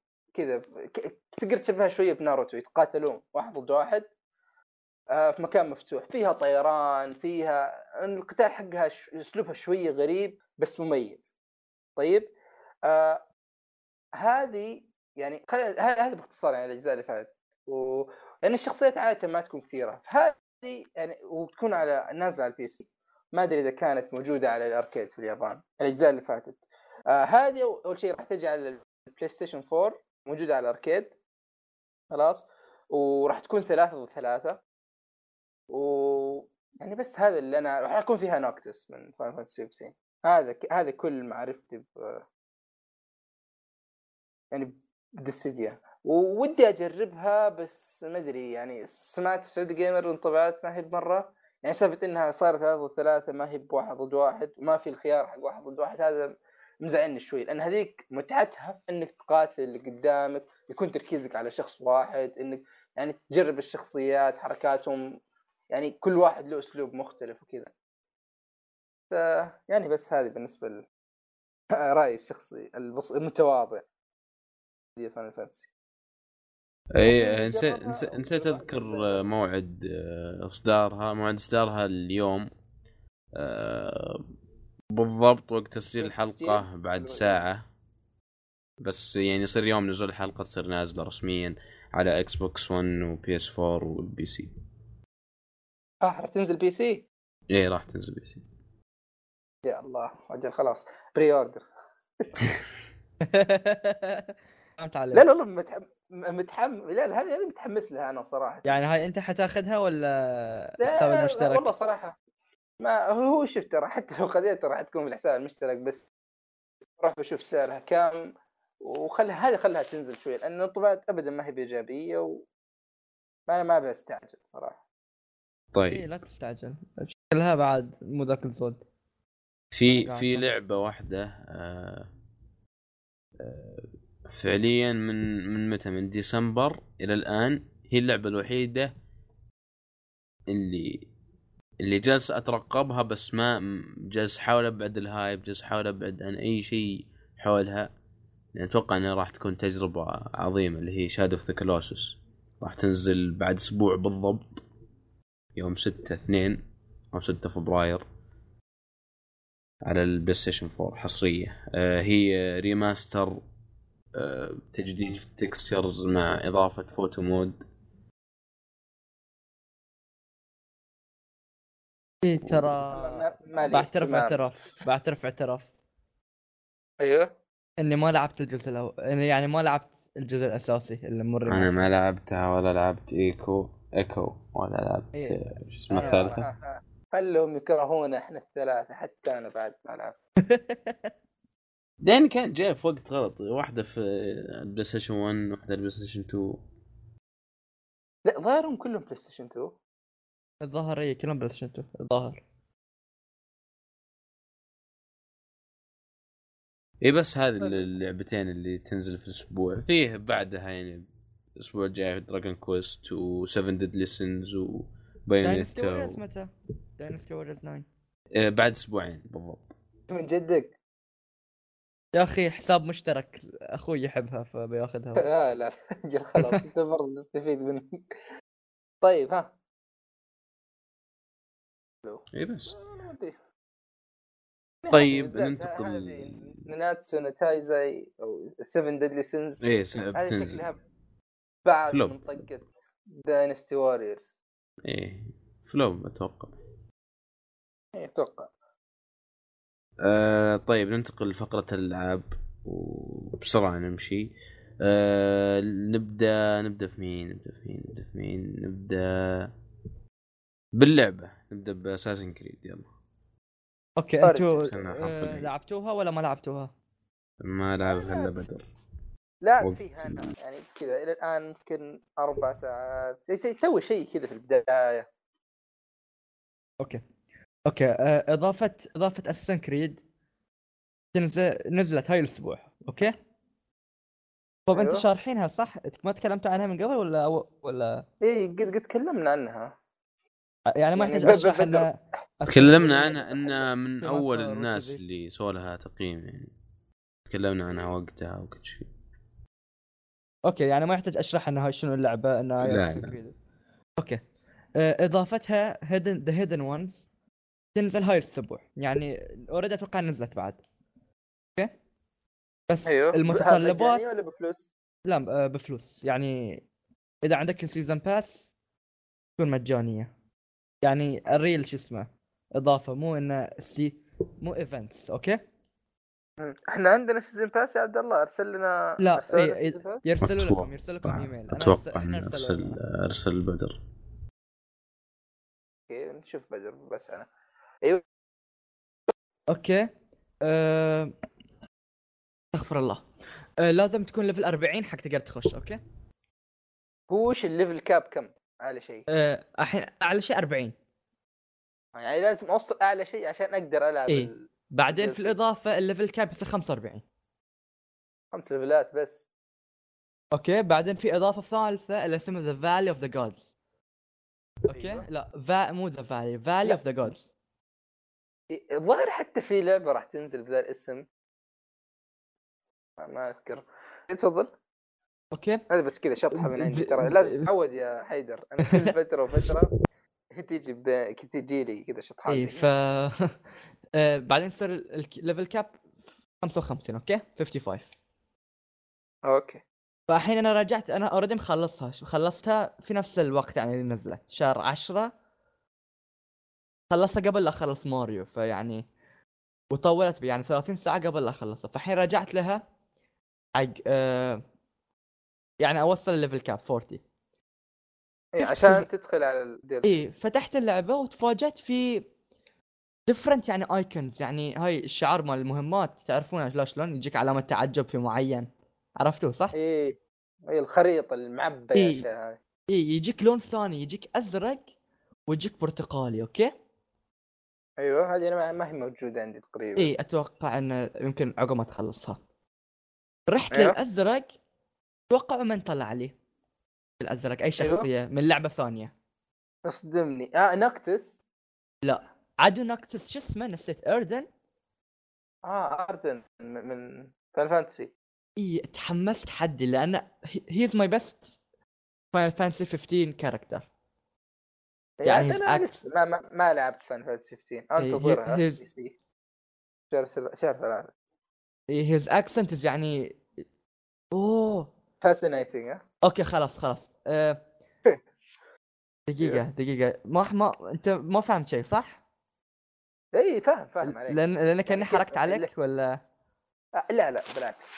S2: ك- تقدر تشبهها شوية بناروتو يتقاتلون واحد ضد واحد آه، في مكان مفتوح فيها طيران فيها القتال حقها أسلوبها شوية غريب بس مميز. طيب؟ آه هذه يعني هذا باختصار يعني الأجزاء اللي فاتت. و... لأن الشخصيات عادة ما تكون كثيرة. هذه يعني وتكون على نازلة على ال PC ما أدري إذا كانت موجودة على ال arcade في اليابان. الأجزاء اللي فاتت. آه هذه أول شيء راح تجي على ال PlayStation 4 موجودة على ال arcade. خلاص. وراح تكون ثلاثة ضد ثلاثة. و يعني بس هذا اللي أنا راح يكون فيها Noctis من Final Fantasy 16 هذا ك... هذا كل معرفتي ب يعني بدستديا وودي أجربها بس ما أدري يعني سمعت في سعودي جيمر انطباعات ما هي بمرة. يعني سالفة إنها صارت ثلاثة ضد ثلاثة ما هي بواحد ضد واحد. وما في الخيار حق واحد ضد واحد. هذا مزعلني شوي لأن هذيك متعتها إنك تقاتل اللي قدامك يكون تركيزك على شخص واحد إنك يعني تجرب الشخصيات حركاتهم يعني كل واحد له أسلوب مختلف وكذا. ف- يعني بس هذه بالنسبة ل... رأيي الشخصي البص... المتواضع. في Final Fantasy
S1: اي نسيت نسيت- نسيت أذكر موعد آه، إصدارها موعد إصدارها اليوم. آه، بالضبط وقت تسجيل
S2: تسجيل؟
S1: بعد ساعة. بس يعني يصير يوم نزول الحلقة تصير نازلة رسميا على Xbox 1 و PS 4 وال PC
S2: آه راح تنزل PC
S1: إيه راح تنزل PC
S2: يا الله أجل خلاص
S3: pre-order
S2: لا لا والله متحم... متحمس لا لا هذه متحمس لها أنا صراحة.
S3: يعني هاي أنت حتاخذها ولا
S2: لا
S3: حساب
S2: لا
S3: المشترك؟
S2: والله صراحة ما هو شوف ترى حتى لو خذيتها راح تكون في الحساب المشترك بس أروح بشوف سعرها كم وخلها هذه خلها تنزل شوي لأن الطباعات ابدا ما هي بإيجابية و أنا ما بستعجل
S3: صراحة.
S1: طيب.
S3: لا تستعجل. شكلها بعد مو ذاك الزود.
S1: في في. لعبة واحدة آه، آه، فعليا من من متى؟ من ديسمبر إلى الآن هي اللعبة الوحيدة اللي اللي جالس أترقبها بس ما جالس أحاول أبعد ال hype جالس أحاول أبعد عن أي شيء حولها لأن أتوقع إنها راح تكون تجربة عظيمة اللي هي Shadow of the Colossus راح تنزل بعد أسبوع بالضبط يوم 6 2 أو 6 فبراير على ال PlayStation 4 حصرية. آه، هي remaster آه، تجديد في ال textures مع إضافة photo mode
S3: اي ترى بعترف. اعتراف بعترف اعتراف
S2: أيوه
S3: إني ما لعبت الجزء الأول إني يعني ما لعبت الجزء الأساسي اللي مر
S1: أنا ما لعبتها ولا لعبت Ico Ico ولا لعبت. آه، شو اسمه
S2: آه، الثالثة. خلهم يكرهونا إحنا الثلاثة حتى أنا بعد ما لعبت
S1: لأن كان جاي في وقت غلط واحدة في ال Play Station 1 واحدة ال PlayStation 2
S2: لا ظاهرهم كلهم بلاي ستيشن 2
S3: الظاهر أي كلهم بلاي ستيشن 2 الظاهر.
S1: اي بس هذه اللعبتين اللي تنزل في الأسبوع. فيه بعدها يعني الأسبوع الجاي دراجون كويست و7 deadly sins
S3: داينستي ووريرز
S1: وبايونيتا
S3: متى؟ داينستي ووريرز 9
S1: آه، بعد أسبوعين بالضبط.
S2: من جدك؟
S3: يا أخي حساب مشترك. أخوي يحبها فبياخذها.
S2: لا لا. خلاص انت برضه تستفيد منه. طيب ها.
S1: اي بس. طيب، ننتقل-
S2: ناناتسو نتايزاي أو 7 ديدلي سينز.
S1: إيه
S2: هذه
S1: بتنزل
S2: بعد
S1: فلوب.
S2: من طقه داينستي واريورز
S1: إيه فلو أتوقع.
S2: أتوقع.
S1: آه طيب ننتقل لفقرة الألعاب وبسرعة نمشي. آه نبدأ نبدأ في مين؟ نبدأ في مين؟ نبدأ في مين؟ نبدأ باللعبة. نبدأ بأساسن كريد يلا.
S3: أوكي
S2: طارق،
S1: أنتوا
S3: آه،. لعبتوها ولا ما لعبتوها؟
S1: ما لعبها إلا بدر وقت.
S2: فيها أنا يعني كذا إلى الآن يمكن أربع ساعات. شيء شيء تو شيء كذا في البداية.
S3: أوكي. أوكي آه، إضافة إضافة أساسن كريد تنزل نزلت هاي الأسبوع. أوكي؟ طب انت
S2: أيوه.
S3: شارحينها صح؟ ما تكلمتوا عنها من قبل ولا ولا؟
S2: اي قد قد تكلمنا عنها.
S3: يعني ما
S2: يعني
S3: يحتاج
S2: ب- أشرح
S3: إنه
S1: تكلمنا عنها إن من
S3: في أول
S1: الناس. اللي سووا لها تقييم يعني. تكلمنا عنها وقتها وكل شيء.
S3: أوكي يعني ما يحتاج أشرح إنها هاي شنو اللعبة إنها هاي
S1: لا، لا.
S3: أوكي. آه، إضافتها hidden the hidden ones تنزل هاي الأسبوع يعني already أتوقع نزلت بعد. أوكي؟ بس
S2: أيوه.
S3: المتطلبات
S2: مجاني ولا بفلوس؟
S3: لا آه، بفلوس. يعني إذا عندك ال season pass تكون مجانية. يعني ال real شو اسمه إضافة مو إنه سي مو events
S2: أوكي. إحنا عندنا season pass يا عبد الله أرسل لنا
S3: لا، إيه،
S2: pass؟
S3: يرسلوا. لكم يرسلوا لكم إيميل. أنا
S1: أتوقع
S3: أرسل-
S1: إحنا
S3: أرسل
S1: ارسل البدر
S2: أوكي نشوف بدر بس أنا. أيوه.
S3: أوكي. أه... استغفر الله. أه لازم تكون level 40 حق تقدر تخش أوكي؟
S2: هو وش ال level cap كم؟ أعلى شيء.
S3: أه الحين أعلى شيء 40
S2: يعني لازم أوصل أعلى شيء عشان أقدر ألعب
S3: إيه.
S2: ال-
S3: بعدين في.
S2: الإضافة
S3: ال level cap يصير 45
S2: خمس ليفلات بس.
S3: أوكي بعدين في إضافة ثالثة اللي اسمها the valley of the gods أوكي؟
S2: أيوة.
S3: لا فا مو the
S2: valley
S3: valley. of the
S2: gods الظاهر حتى في لعبة راح تنزل بذا الاسم. ما- ما أذكر. إيه، تفضل.
S3: أوكي؟
S2: هذا بس كذا شطحة من عندي ترى لازم تتعود يا حيدر. أنا كل فترة وفترة تيجي ب... تجي لي كذا شطحات
S3: اي
S2: زي
S3: ف آه، بعدين يصير ال level cap 55 أوكي 55
S2: كذا. أوكي؟
S3: فالحين أنا رجعت أنا already مخلصها خلصتها في نفس الوقت يعني اللي نزلت شهر 10 خلصتها قبل لا أخلص ماريو فيعني وطولت يعني 30 ساعة قبل لا أخلصها. فالحين رجعت لها حق آه يعني أوصل ال level cap 40
S2: إيه
S3: شفت
S2: عشان تدخل على ال DLC
S3: اي فتحت اللعبة وتفاجأت في different يعني icons يعني هاي الشعار مال المهمات تعرفونها لا شلون يجيك علامة تعجب في معين عرفتوه صح؟
S2: إيه إيه الخريطة المعبى
S3: إيه.
S2: يا
S3: اي يجيك لون ثاني يجيك أزرق ويجيك برتقالي أوكي؟
S2: أيوه هذه أنا ما- هي موجودة عندي تقريبا
S3: اي أتوقع انه يمكن عقب ما تخلصها رحت
S2: أيوه.
S3: للأزرق توقعوا من طلع لي الأزرق؟ أي
S2: أيوه.
S3: شخصية من لعبة ثانية.
S2: اصدمني. آه نكتس.
S3: عدو نكتس شو اسمه؟ نسيت.
S2: أردن؟ آه أردن من فاينل فانتسي
S3: إي تحمست تحدي لأن he's my best فاينل فانتسي 15 character يعني act-
S2: لسه ما, ما, ما لعبت فاينل فانتسي 15 انتظرها سي. شهر شهر ثلاثة.
S3: his accent يعني أوه.
S2: fascinating
S3: أوكي خلاص خلاص. أه... دقيقة دقيقة. ما ما أنت ما فهمت شيء صح؟
S2: إي فاهم فاهم عليك.
S3: لأن لأن كأني
S2: يعني
S3: حركت عليك ولا؟
S2: آه، لا لا بالعكس.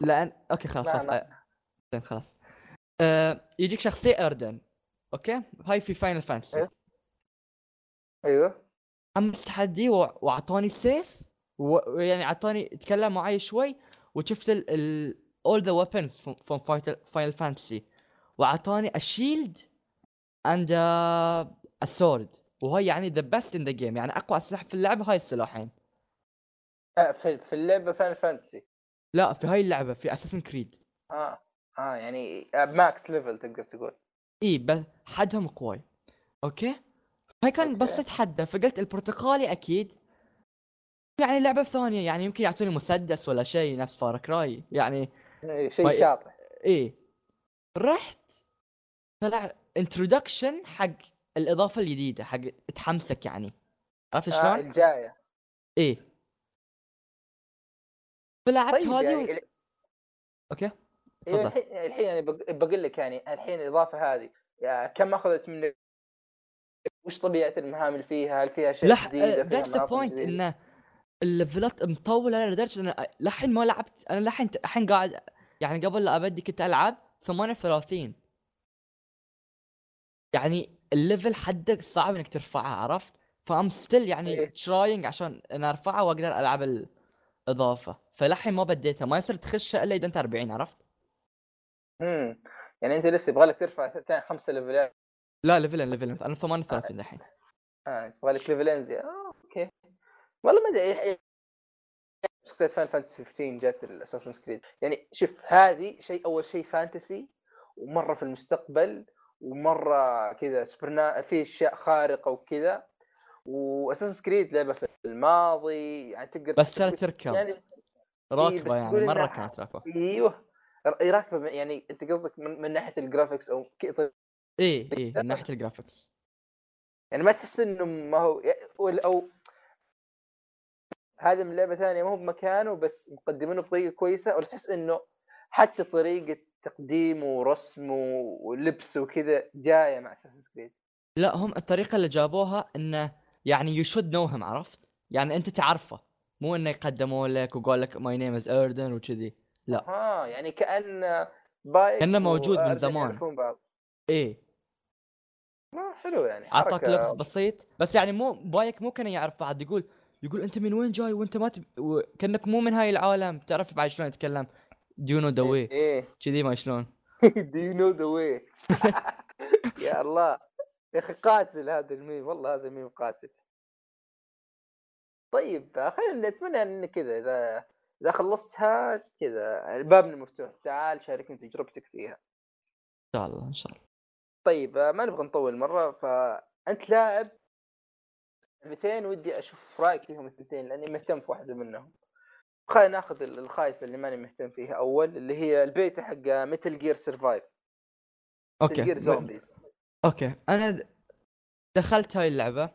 S3: لأن أوكي خلاص
S2: لا،
S3: خلاص. آه، زين خلاص. آه، يجيك شخصية أردن. أوكي؟ هاي في فاينل فانتسي.
S2: أيوه.
S3: حمس تحدي و- وأعطاني سيف ويعني اعطاني تكلم معي شوي وشفت ال ال all the weapons from, from Final Fantasy. وأعطاني a shield and a, a sword. وهي يعني the best in the game. يعني أقوى سلاح في اللعبة هاي السلاحين.
S2: آه في, في اللعبة فاينل فانتسي
S3: لا في هاي اللعبة في اساسن كريد
S2: آه آه يعني آه max level تقدر تقول.
S3: إي بس حدهم قوي. أوكي؟ هاي كان
S2: okay.
S3: بس أتحدى. فقلت البرتقالي أكيد. يعني لعبة ثانية. يعني يمكن يعطوني مسدس ولا شيء نفس Far Cry يعني
S2: شيء
S3: طيب.
S2: شاطح
S3: إيه رحت طلع introduction حق الإضافة الجديدة حق تحمسك يعني عرفت
S2: آه
S3: شلون؟
S2: الجاية
S3: إيه فلعبت
S2: طيب
S3: هذه
S2: يعني
S3: و... okay
S2: إيه،
S3: تفضل
S2: الحين الحين يعني بق- بقول لك يعني الحين الإضافة هذه كم أخذت منك وش طبيعة المهام اللي فيها؟ هل فيها اشياء
S3: لح؟
S2: فيها that's
S3: the
S2: point؟
S3: انه الليفلات مطولة لدرجة إن لحين ما لعبت أنا لحين الحين قاعد يعني قبل لا ابدي كنت العب 38 يعني ال level حدك صعب إنك ترفعها عرفت؟ ف I'm still
S2: يعني.
S3: trying عشان ان ارفعها وأقدر ألعب الإضافة. فلحين ما بديتها ما يصير تخشها إلا إذا أنت 40 عرفت؟
S2: امم يعني أنت لسه يبغى لك ترفع خمسة ليفلات.
S3: لا ليفلين ليفلين. أنا 38 الحين
S2: آه يبغى لك ليفلين زي آه okay. والله ما أدري شخصية Final Fantasy 15 جت ال Assassin's Creed يعني شوف هذه شيء أول شيء fantasy ومرة في المستقبل ومرة كذا supernatural في أشياء خارقة وكذا. و Assassin's Creed لعبة في الماضي يعني تقدر
S3: بس ترى تركب.
S2: يعني
S3: راكبة
S2: بس
S3: يعني
S2: مرة
S3: كانت راكبة.
S2: إيوه. راكبة يعني أنت قصدك من, من ناحية ال graphics أو كذا
S3: إيه إيه من ناحية ال graphics
S2: يعني ما تحس إنه ما هو ولا- أو هذا من لعبة ثانية ما هو بمكانه بس مقدمينه بطريقة كويسة ولا تحس إنه حتى طريقة تقديمه ورسمه ولبسه وكذا جاية مع Assassin's Creed
S3: لا هم الطريقة اللي جابوها إنه يعني you should know him عرفت؟ يعني أنت تعرفه مو إنه يقدموا لك وقال لك my name is Ardyn وكذي. لا.
S2: ها يعني كأن بايك
S3: كأنه موجود من زمان.
S2: يعرفون بعض.
S3: إيه.
S2: ما حلو يعني أعطاك
S3: لغز بسيط بس يعني مو بايك مو كان يعرف بعض يقول يقول أنت من وين جاي وأنت ما تب... و... كأنك مو من هاي العالم. تعرف بعد شلون يتكلم do you know the
S2: way إيه
S3: كذي ما شلون.
S2: do you know the way يا الله. يا أخي قاتل هذا الميم والله هذا الميم قاتل. طيب خلينا نتمنى إن كذا إذا إذا خلصتها كذا. بابنا مفتوح تعال شاركني تجربتك فيها.
S3: إن شاء الله إن شاء الله.
S2: طيب ما نبغى نطول مرة فأنت لاعب 200 ودي أشوف رأيك فيهم الثنتين لأني مهتم في واحدة منهم. خلينا ناخذ الخايسة اللي ماني مهتم فيها أول اللي هي البيتا حق Metal Gear
S3: Survive
S2: okay. Gear
S3: zombies okay. أنا دخلت هاي اللعبة.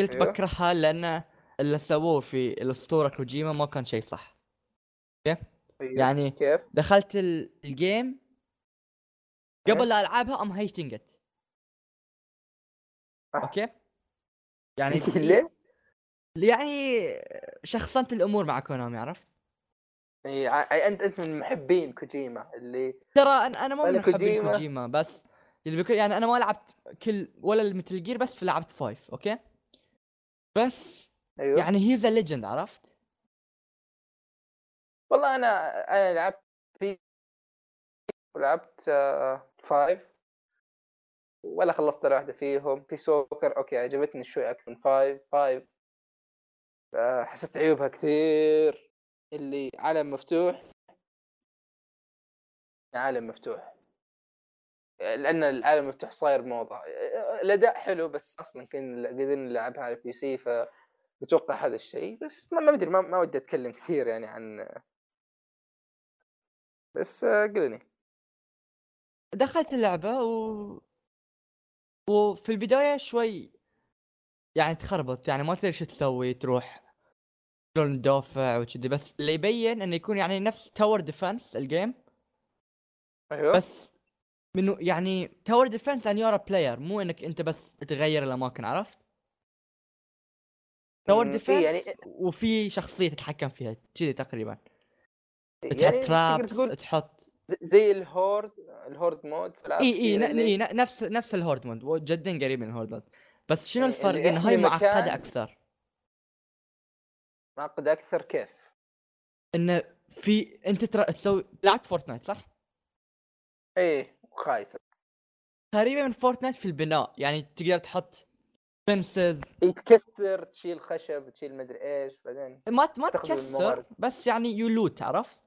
S3: قلت
S2: أيوه.
S3: بكرهها لأن اللي سووه في الأسطورة كوجيما ما كان شيء صح.
S2: أيوه.
S3: يعني
S2: كيف؟
S3: دخلت ال- ال game قبل لا ألعبها I'm hating
S2: it.
S3: okay؟ يعني
S2: ليه؟
S3: يعني شخصنت الأمور مع كونامي عرفت
S2: ع- أنت أنت من محبين كوجيما اللي
S3: ترى أنا أنا مو من محبين
S2: كوجيما.
S3: كوجيما بس. يعني أنا ما لعبت كل ولا ال Metal Gear بس في لعبت five okay بس
S2: أيوه يعني
S3: يعني he's legend عرفت
S2: والله أنا أنا لعبت في ولعبت آه، five ولا خلصت ولا واحدة فيهم. Peace Walker okay عجبتني شوي أكثر من five. five آه، حسيت عيوبها كثير. اللي عالم مفتوح عالم مفتوح. لأن العالم المفتوح صاير موضة. الأداء حلو بس أصلا كنا قاعدين نلعبها على ال PC فمتوقع هذا الشيء. بس ما أدري ما, ما ودي أتكلم كثير يعني عن بس قلني.
S3: دخلت اللعبة و... وفي البداية شوي يعني تخربط يعني ما تدري شو تسوي تروح شلون تدافع وكذي. بس اللي يبين إنه يكون يعني نفس tower defense ال
S2: game أيوه.
S3: بس منه يعني tower defense and you're player مو إنك أنت بس تغير الأماكن عرفت؟ tower
S2: مم،
S3: defense
S2: إيه يعني
S3: وفي شخصية تتحكم فيها كذي تقريبا.
S2: يعني
S3: تحط ترابس
S2: تقول
S3: تحط
S2: زي ال horde ال horde mode
S3: إي إي
S2: كذا
S3: ن-
S2: اللي-
S3: إي، ن- نفس نفس ال horde mode جدا قريب من ال horde mode بس شنو الفرق انه هاي معقده. أكثر
S2: معقد أكثر كيف؟
S3: انه في أنت ترى تسوي لعبت Fortnite صح؟
S2: إيه خايسه
S3: قريبه من Fortnite في البناء يعني تقدر تحط fences
S2: يتكسر تشيل خشب تشيل مدري إيش بعدين
S3: ما ما تكسر. بس يعني ي loot عرفت؟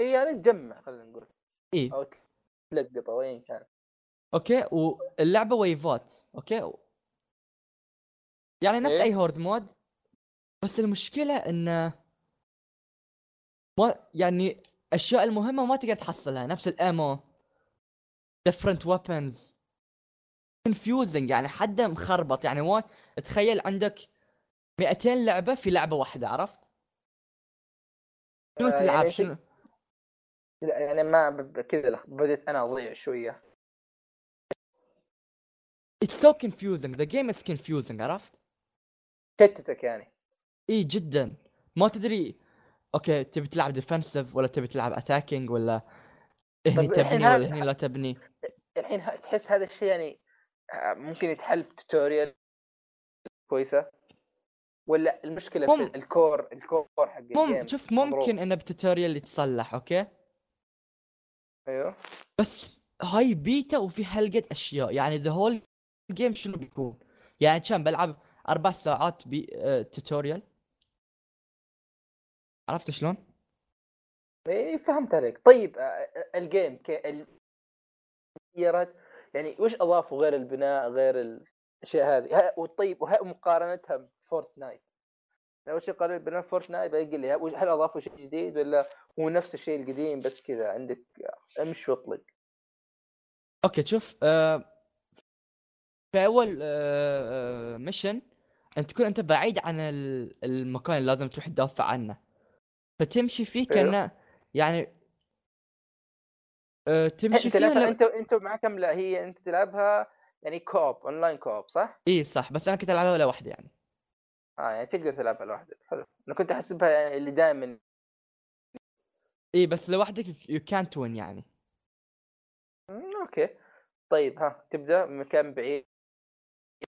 S2: اي يعني تجمع خلينا نقول.
S3: اي
S2: أو تلقط أو ايا كان.
S3: okay واللعبة ويفات okay؟ يعني نفس
S2: إيه؟
S3: أي horde mode بس المشكلة إنه ما يعني الاشياء المهمة ما تقدر تحصلها نفس ال ammo different weapons confusing يعني حده مخربط. يعني way تخيل عندك 200 لعبة في لعبة واحدة عرفت؟ شنو
S2: آه،
S3: تلعب؟
S2: يعني
S3: شنو؟
S2: لا يعني ما كذا بديت أنا أضيع شوية.
S3: It's so confusing. The game is confusing عرفت؟
S2: شتتك يعني.
S3: إي جدا. ما تدري. okay تبي تلعب defensive ولا تبي تلعب attacking ولا هني تبني ولا هني لا تبني؟
S2: الحين تحس هذا الشيء يعني آه، ممكن يتحل ب tutorial كويسة؟ ولا المشكلة
S3: مم.
S2: في ال core ال core حق
S3: مم
S2: ال
S3: game
S2: شوف.
S3: ممكن إنه ب tutorial يتصلح okay؟
S2: أيوه.
S3: بس هاي بيتا وفي هالقد أشياء. يعني the whole game شنو بيكون؟ يعني كان بلعب أربع ساعات بي آه tutorial عرفت شلون؟
S2: إيه فهمت عليك. طيب آه، آه، ال game غيرت يعني وش أضافوا غير البناء غير الأشياء هذه؟ وه- مقارنتها بفورتنايت؟ لو شيء قارن بين فورتنايت بيقول لي وش- هل أضافوا شيء جديد ولا هو نفس الشيء القديم بس كذا؟ عندك امشي واطلق.
S3: okay شوف آه في أول آه آه mission أنت تكون أنت بعيد عن ال- المكان اللي لازم تروح تدافع عنه. فتمشي فيه. كأنه يعني آه تمشي
S2: أنت
S3: فيه
S2: لا انت أنت معك كم لا هي أنت تلعبها يعني co-op online co-op صح؟
S3: اي صح. بس أنا كنت ألعبها لوحدي يعني.
S2: آه يعني تقدر تلعبها لوحدك. حلو. أنا كنت احسبها يعني اللي دائما
S3: إي بس لوحدك يو كانت وين يعني.
S2: okay. طيب ها تبدأ من مكان بعيد.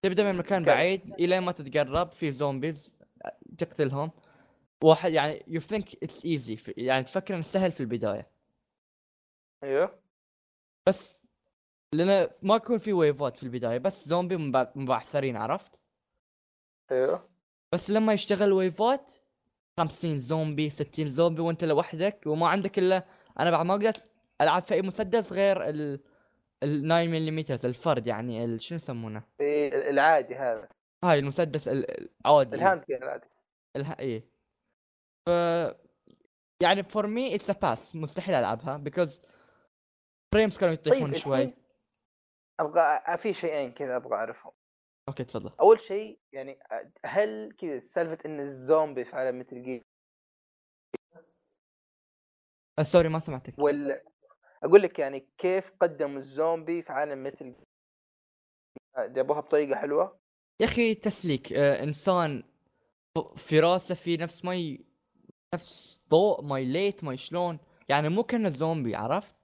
S3: تبدأ من مكان بعيد إلى ما تتقرب في zombies تقتلهم. واحد يعني you think it's easy يعني تفكر إنه سهل في البداية.
S2: أيوه.
S3: بس لأن ما يكون في wave ات في البداية بس زومبي مبع- مبعثرين عرفت؟
S2: أيوه.
S3: بس لما يشتغل wave ات 50 زومبي 60 زومبي وانت لوحدك وما عندك إلا أنا بعد ما قدرت ألعب في أي مسدس غير ال ال 9 ملم الفرد يعني ال- شنو يسمونه؟
S2: في العادي هذا.
S3: هاي المسدس ال- العادي.
S2: ال handgun العادي.
S3: اله... إيه. ف يعني for me it's a pass مستحيل ألعبها because frames كانوا يطيحون
S2: طيب
S3: شوي.
S2: أبغى في شيئين كذا أبغى أعرفهم.
S3: okay تفضل.
S2: أول شيء يعني هل كذا سالفة إن الزومبي في عالم Metal Gear
S3: آه، sorry ما سمعتك.
S2: ولا أقول لك يعني كيف قدموا الزومبي في عالم مثل جابوها بطريقة حلوة؟
S3: يا أخي تسليك آه إنسان في راسه في نفس ما ي... نفس ضوء ما يليت ما شلون؟ يعني مو كأنه زومبي عرفت؟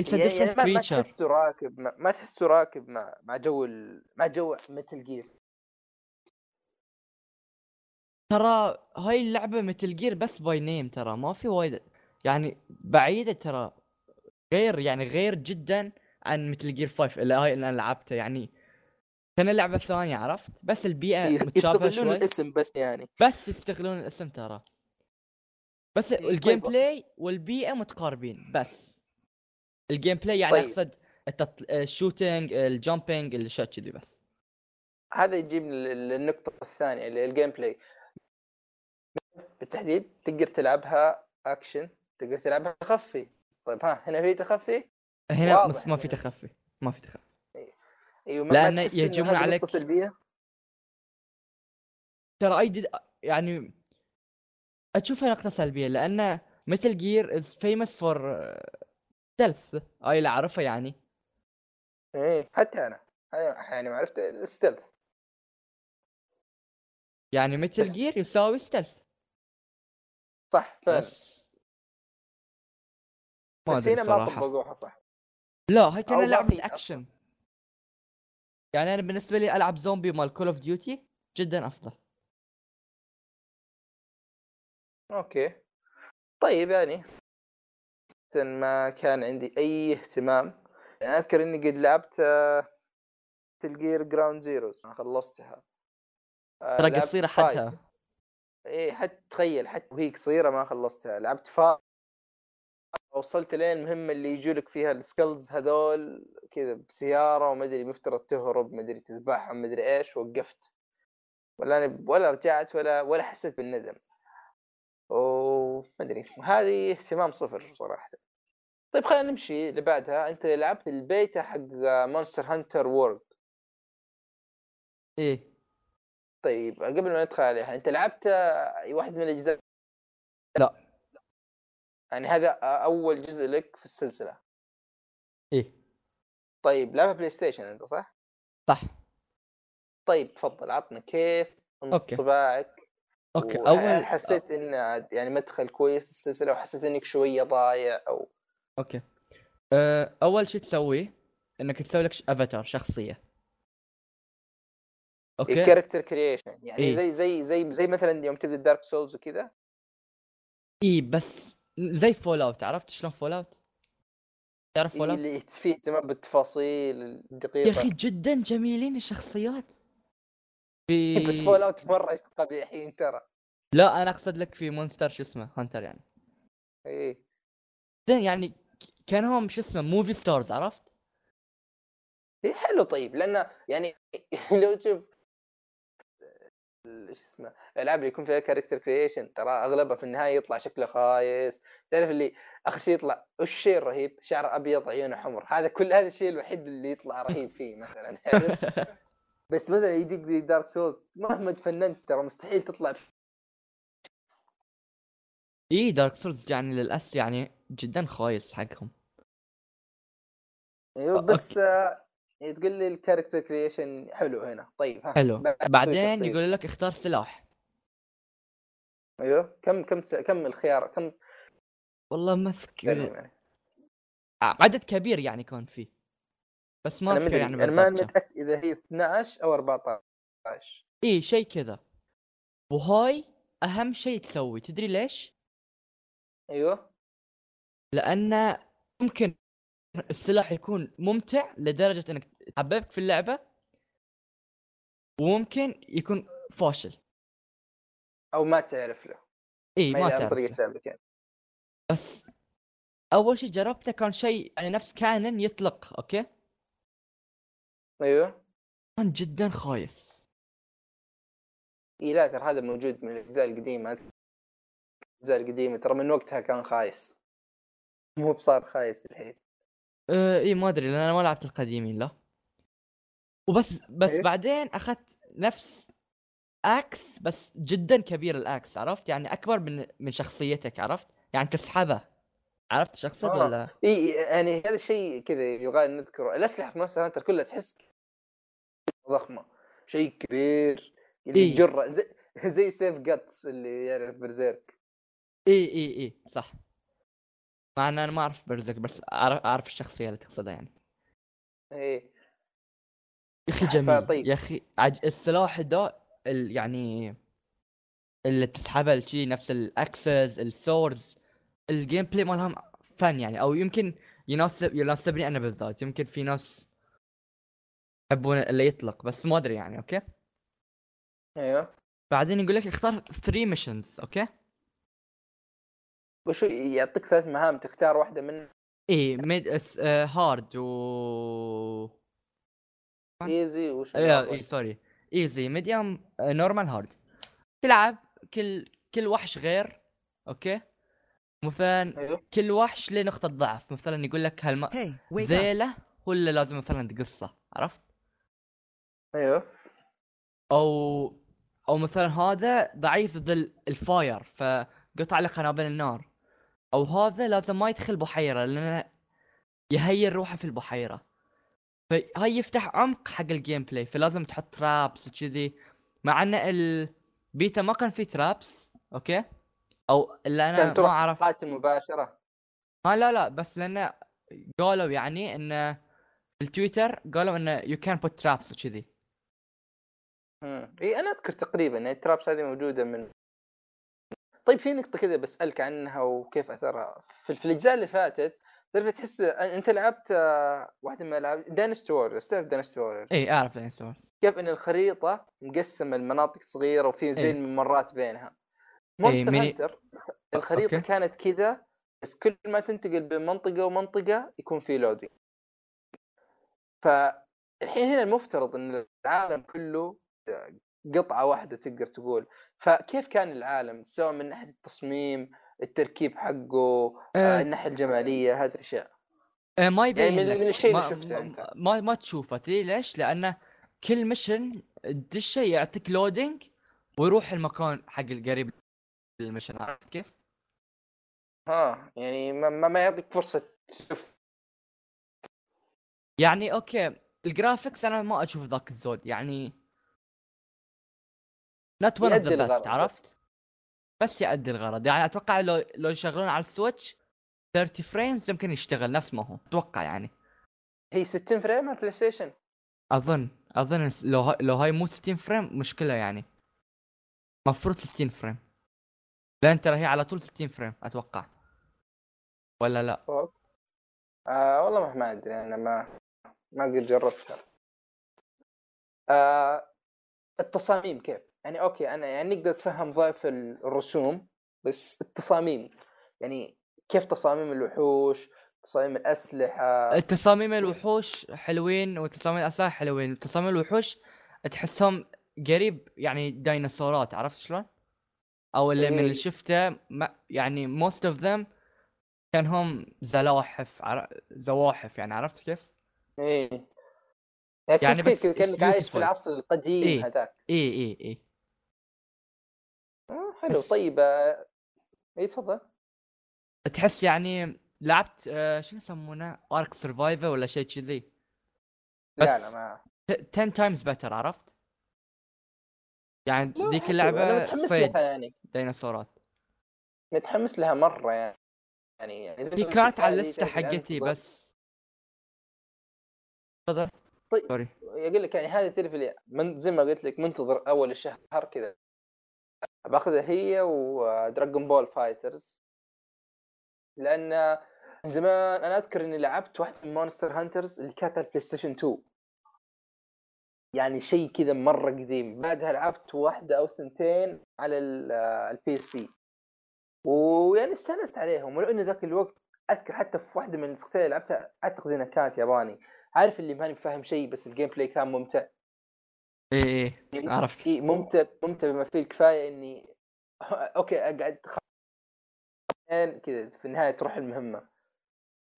S3: اتس
S2: يعني, ما, ما تحسه راكب ما, ما تحسه راكب مع مع جو ال... مع جو مثل جير
S3: ترى هاي اللعبة مثل جير بس باي نيم ترى ما في وايد يعني بعيدة ترى غير يعني غير جدا عن Metal Gear 5 اللي هاي اللي أنا لعبتها يعني كان لعبة ثانية عرفت؟ بس البيئة متشابهة
S2: يستغلون
S3: شوي.
S2: الاسم بس يعني.
S3: بس يستغلون الاسم ترى. بس
S2: إيه،
S3: ال game
S2: طيب.
S3: play والبيئة متقاربين بس. ال gameplay يعني
S2: طيب.
S3: أقصد التط... ال shooting ال jumping الاشياء كذي بس.
S2: هذا يجيب للنقطة الثانية اللي ال gameplay بالتحديد تقدر تلعبها اكشن تقدر تلعبها تخفي. طيب ها هنا في تخفي؟
S3: هنا بس ما في تخفي ما في تخفي.
S2: أيوه إن
S3: يهجمون عليك. ترى أي دي يعني أشوفها نقطة سلبية لأن Metal Gear is famous for stealth هاي اللي اعرفها يعني.
S2: إيه حتى أنا. يعني ما عرفت ال
S3: stealth يعني
S2: بس-
S3: Gear يساوي stealth
S2: صح فعلا.
S3: بس ما أدري
S2: هنا ما طبقوها صح.
S3: لا هاي
S2: ما
S3: لعبة اكشن يعني أنا بالنسبة لي ألعب زومبي مال Call of Duty جدا أفضل.
S2: okay. طيب يعني. ما كان عندي أي اهتمام. يعني أذكر إني قد لعبت تلقير جراوند زيروز خلصتها. آه،
S3: ترى
S2: فايت.
S3: حدها
S2: إيه حتى تخيل حتى وهي قصيره ما خلصتها. لعبت فا وصلت لين المهمه اللي يجوا لك فيها السكلز هذول كذا بسيارة وما أدري مفترض تهرب ما أدري تذبحهم ما أدري إيش وقفت. ولا أنا ولا رجعت ولا ولا حسيت بالندم. وما أدري. هذه اهتمام صفر صراحة. طيب خلينا نمشي اللي بعدها أنت لعبت البيتا حق Monster Hunter World
S3: إيه.
S2: طيب قبل ما ندخل عليها أنت لعبت واحد من الأجزاء؟
S3: لا.
S2: يعني هذا أول جزء لك في السلسلة.
S3: إيه.
S2: طيب لعبها PlayStation أنت صح؟
S3: صح.
S2: طيب تفضل عطنا كيف. انطباعك okay
S3: أول
S2: حسيت إن يعني مدخل كويس السلسلة وحسيت إنك شوية ضايع أو
S3: أوكي. أه، أول شيء تسويه إنك تسوي لك افاتار شخصية. أوكي؟
S2: character creation يعني
S3: إيه.
S2: زي زي زي زي مثلا يوم تبدأ دارك سولز وكذا؟
S3: اي بس زي فول اوت عرفت شلون فول اوت تعرف ولا
S2: اللي فيه اهتمام بالتفاصيل
S3: يا
S2: الدقيقة.
S3: أخي جدا جميلين الشخصيات. في
S2: إيه، بس فول اوت مره قبيحين ترى.
S3: لا أنا أقصد لك في مونستر شو اسمه هانتر يعني.
S2: إيه.
S3: زين يعني كانهم شو اسمه موفي ستارز عرفت؟
S2: هي حلو طيب. لأنه يعني لو تشوف شو اسمه الألعاب اللي يكون فيها character creation ترى أغلبها في النهاية يطلع شكله خايس. تعرف اللي آخر شيء يطلع وش الشيء الرهيب؟ شعره أبيض عيونه حمر. هذا كل هذا الشيء الوحيد اللي يطلع رهيب فيه مثلا؟ بس مثلا يجيك زي دارك سولز مهما تفننت ترى مستحيل تطلع
S3: إي دارك سولز يعني للاسف يعني جدا خايس حقهم. أيوه
S2: بس آه، تقول لي ال character creation حلو هنا. طيب ها.
S3: حلو. بعدين. يقول لك اختار سلاح.
S2: أيوه كم كم س- كم الخيار كم؟
S3: والله ما أذكر.
S2: يعني.
S3: عدد كبير يعني كان فيه. بس ما اذكر
S2: مدري
S3: يعني
S2: أنا ما. متأكد إذا هي 12 أو 14
S3: إي شيء كذا. وهاي أهم شيء تسوي. تدري ليش؟
S2: أيوه.
S3: لأن ممكن السلاح يكون ممتع لدرجة إنك تحببك في اللعبة وممكن يكون فاشل.
S2: أو ما تعرف له.
S3: إي
S2: ما
S3: ما تعرف طريقة.
S2: لعبك يعني
S3: بس أول شيء جربته كان شيء يعني نفس cannon يطلق أوكي؟
S2: أيوه.
S3: كان جدا خايس.
S2: اي لا ترى هذا موجود من الأجزاء القديمة. الأجزاء القديمة ترى من وقتها كان خايس. مو بصار خايس الحين.
S3: آه اي ما أدري لأن أنا ما لعبت القديمين لا. وبس بس
S2: إيه؟
S3: بعدين أخذت نفس axe بس جدا كبير ال axe عرفت؟ يعني أكبر من من شخصيتك عرفت؟ يعني تسحبه. عرفت اقصد
S2: آه.
S3: ولا؟
S2: اي يعني هذا الشيء كذا يبغى نذكره. الأسلحة في مونستر هانتر كلها تحس ضخمة. شيء كبير اللي
S3: إيه.
S2: يجره زي زي سيف Guts اللي يعرف Berserk.
S3: اي اي اي صح. مع إن أنا ما أعرف Berserk بس أعرف أعرف الشخصية اللي تقصدها يعني.
S2: إيه.
S3: يا أخي جميل.
S2: فطيب.
S3: يا أخي عج... السلاح ده ال... يعني اللي تسحبه الشي نفس ال axes ال swords ال gameplay مالهم فن يعني. أو يمكن يناسب يناسبني أنا بالذات. يمكن في ناس يحبون اللي يطلق بس ما أدري يعني أوكي؟
S2: أيوه.
S3: بعدين يقول لك اختار 3 missions أوكي؟
S2: وشو يعطيك ثلاث مهام تختار واحدة من
S3: اي mid اس... آه hard و
S2: easy وش
S3: اي اي sorry easy medium normal hard تلعب كل كل وحش غير أوكي؟ مثلا
S2: أيوه.
S3: كل وحش له نقطة ضعف مثلا يقول لك هالم...
S4: Hey, wake up.
S3: ذيله ولا لازم مثلا تقصه عرفت؟
S2: أيوه.
S3: أو أو مثلا هذا ضعيف ضد ال- ال fire فقطع له قنابل النار. أو هذا لازم ما يدخل بحيرة لأنه يهيل روحه في البحيرة. فهاي يفتح عمق حق ال gameplay فلازم تحط traps وكذي. مع إن البيتا ما كان فيه traps أوكي؟ أو الا
S2: أنا
S3: ما
S2: أعرف. مباشرة.
S3: ها لا لا بس لأنه قالوا يعني انه في التويتر قالوا انه you can put traps وكذي.
S2: إي أنا أذكر تقريبا ان ال traps هذه موجودة من طيب في نقطة كذا بسألك عنها وكيف أثرها. في, في الأجزاء اللي فاتت تعرف تحس؟ أنت لعبت آه، واحدة من الالعاب دانست وورير تعرف دانست وورير
S3: إي أعرف يعني سورس
S2: كيف إن الخريطة مقسمة لمناطق صغيرة وفي زي
S3: إيه.
S2: الممرات بينها. مونستر
S3: ميني-
S2: هانتر الخريطة
S3: أوكي.
S2: كانت كذا بس كل ما تنتقل بين منطقة ومنطقة يكون في لودينج فالحين هنا المفترض إن العالم كله قطعة واحدة تقدر تقول فكيف كان العالم سواء من ناحية التصميم التركيب حقه آه،
S3: آه.
S2: الناحية الجمالية هذه الأشياء
S3: آه ما يبين
S2: من-
S3: لك.
S2: من الشيء اللي شفته
S3: ما. ما ما تشوفه تدري ليش؟ لأنه كل mission تدشه يعطيك loading ويروح المكان حق القريب لل mission عرفت كيف؟
S2: ها يعني ما, ما ما يعطيك فرصة تشوف
S3: يعني أوكي ال graphics أنا ما أشوف ذاك الزود يعني
S2: not
S3: one
S2: of
S3: the
S2: best.
S3: عرفت؟ بس يؤدي الغرض يعني أتوقع لو لو يشغلون على السويتش 30 frames يمكن يشتغل نفس ما هو. أتوقع يعني.
S2: هي 60 frame على البلاي ستيشن.
S3: أظن أظن لو هاي لو هاي مو 60 frame مشكلة يعني. مفروض 60 frame. لأن ترى هي على طول 60 frame أتوقع. ولا لا؟
S2: آه والله ما- ما أدري أنا ما ما قد جربتها. آه التصاميم كيف؟ يعني أوكي أنا يعني نقدر نتفهم ضعف الرسوم بس التصاميم يعني كيف تصاميم الوحوش تصاميم الأسلحة
S3: تصاميم الوحوش حلوين وتصاميم الأسلحة حلوين تصاميم الوحوش تحسهم قريب يعني ديناصورات عرفت شلون؟ أو اللي من
S2: إيه.
S3: اللي شفته ما يعني most of them كان هم زلاحف عر... زواحف يعني عرفت كيف؟
S2: إيه يعني
S3: يعني بس كأنك
S2: عايش في. العصر القديم
S3: إيه.
S2: هذاك
S3: اي اي اي
S2: آه، حلو.
S3: بس-
S2: طيب آه، اي تفضل.
S3: تحس يعني لعبت آه شو يسمونه؟ Ark Survivor ولا شيء كذي؟
S2: لا
S3: بس-
S2: لا ما
S3: 10 times better عرفت؟ يعني
S2: لا،
S3: ذيك.
S2: اللعبة
S3: صيد
S2: لها يعني.
S3: ديناصورات.
S2: متحمس لها مرة يعني. يعني يعني
S3: هي
S2: ما
S3: كانت على
S2: ال list
S3: حقتي
S2: تفضل.
S3: بس. تفضل.
S2: طيب.
S3: sorry
S2: أقول لك يعني هذه تعرف من زي ما قلت لك منتظر أول الشهر كذا. باخذها هي و Dragon Ball Fighters لأن زمان أنا أذكر إني لعبت واحدة من Monster Hunters اللي كانت على البلاي ستيشن 2 يعني شيء كذا مرة قديم. بعدها لعبت واحدة أو ثنتين على ال PSP ويعني استأنست عليهم. ولو انه ذاك الوقت أذكر حتى في واحدة من النسختين اللي لعبتها أعتقد إنها كانت ياباني. عارف اللي ماني فاهم شيء بس ال gameplay كان ممتع.
S3: اي اي
S2: يعني
S3: عرفت
S2: ممتع ممتع بما فيه الكفاية إني أوكي أقعد كذا في النهاية تروح المهمة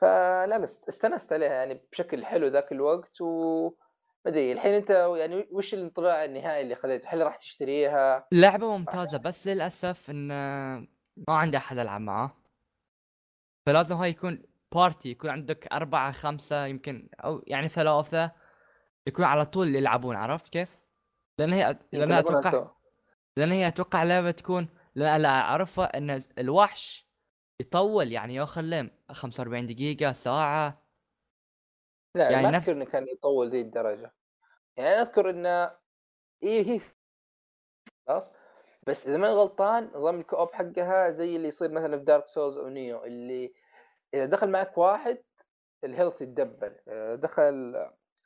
S2: فلا لا است- استانست عليها يعني بشكل حلو ذاك الوقت و ما أدري الحين أنت يعني وش الانطباع النهائي اللي خذيته؟ هل راح تشتريها؟
S3: لعبة ممتازة بس للأسف إن ما عندي أحد ألعب معاه فلازم هاي يكون بارتي يكون عندك أربعة خمسة يمكن أو يعني ثلاثة يكون على طول يلعبون عرفت كيف؟ لأن هي أتوقع
S2: سوا.
S3: لأن هي أتوقع لعبة تكون لأن لا أعرفها إن الوحش يطول يعني ياخذ له 45 دقيقة ساعة
S2: لا
S3: يعني
S2: ما أذكر إنه كان يطول ذي الدرجة يعني أنا أذكر إنه إيه هي خلاص بس إذا ماني غلطان نظام ال co-op حقها زي اللي يصير مثلا في Dark Souls أو Nioh اللي إذا دخل معك واحد ال health يتدبل دخل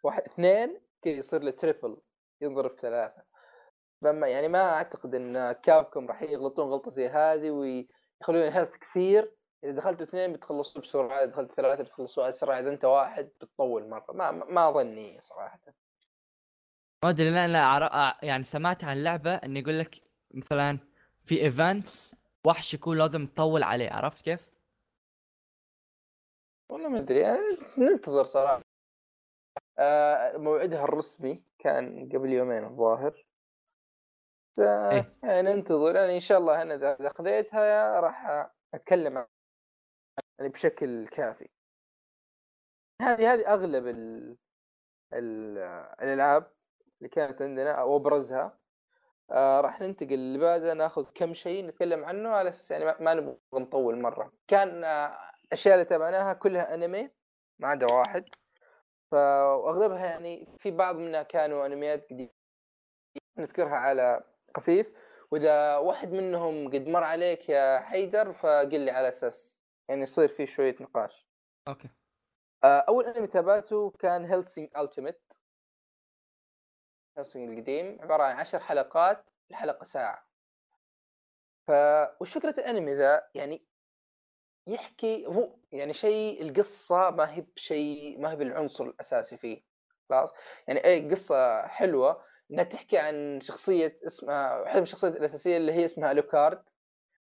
S2: واحد اثنين كذا يصير له triple ينضرب ثلاثة. فما يعني ما أعتقد إن Capcom راح يغلطون غلطة زي هذه ويخلون ال health كثير. إذا دخلت اثنين بتخلصوه بسرعة إذا دخلت ثلاثة بتخلصوه أسرع إذا أنت واحد بتطول مرة. ما ما أظني صراحة.
S3: ما أدري لا لا يعني سمعت عن لعبة إنه يقول لك مثلا في events وحش يكون لازم تطول عليه عرفت كيف؟
S2: والله ما أدري يعني ننتظر صراحة. موعدها الرسمي كان قبل يومين الظاهر. آه
S3: إيه.
S2: يعني ننتظر. يعني إن شاء الله أنا اذا إذا خذيتها راح أتكلم عن- يعني بشكل كافي. هذه هذه أغلب ال... ال... الألعاب اللي كانت عندنا أو أبرزها. آه راح ننتقل اللي بعدها ناخذ كم شيء نتكلم عنه على أساس يعني ما, ما نبغى نطول مرة. كان آه الاشياء اللي تابعناها كلها أنمي ما عدا واحد. ف واغلبها يعني في بعض منها كانوا أنميات قديمة نذكرها على خفيف. وإذا واحد منهم قد مر عليك يا حيدر فقل لي على أساس يعني يصير في شوية نقاش.
S3: أوكي.
S2: آه، أول أنمي تابعته كان Hellsing Ultimate Hellsing القديم عبارة عن عشر حلقات الحلقة ساعة. ف وش فكرة الأنمي ذا؟ يعني يحكي هو يعني شيء القصة ما هي بشيء ما هي بالعنصر الأساسي فيه خلاص؟ يعني أي قصة حلوة إنها تحكي عن شخصية اسمها واحدة من الشخصيات الأساسية اللي هي اسمها Alucard.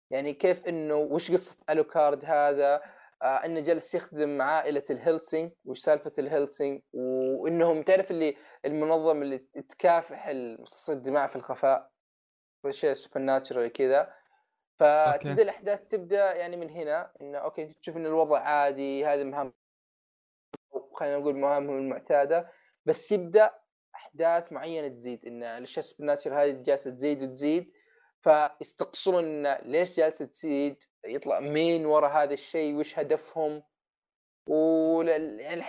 S2: يعني كيف إنه وش قصة Alucard هذا؟ آه إنه جالس يخدم عائلة ال Hellsing وش سالفة ال Hellsing وإنهم تعرف اللي المنظمه اللي تكافح مصاصي الدماء في الخفاء. والشيء supernatural كذا. فتبدا
S3: أوكي.
S2: الأحداث تبدأ يعني من هنا انه أوكي تشوف إن الوضع عادي هذه مهام خلينا نقول مهامهم المعتادة بس يبدأ أحداث معينة تزيد إن الأشياء ال supernatural هذه جالسة تزيد وتزيد فيستقصون إن ليش جالسة تزيد يطلع مين ورا هذا الشيء وش هدفهم و يعني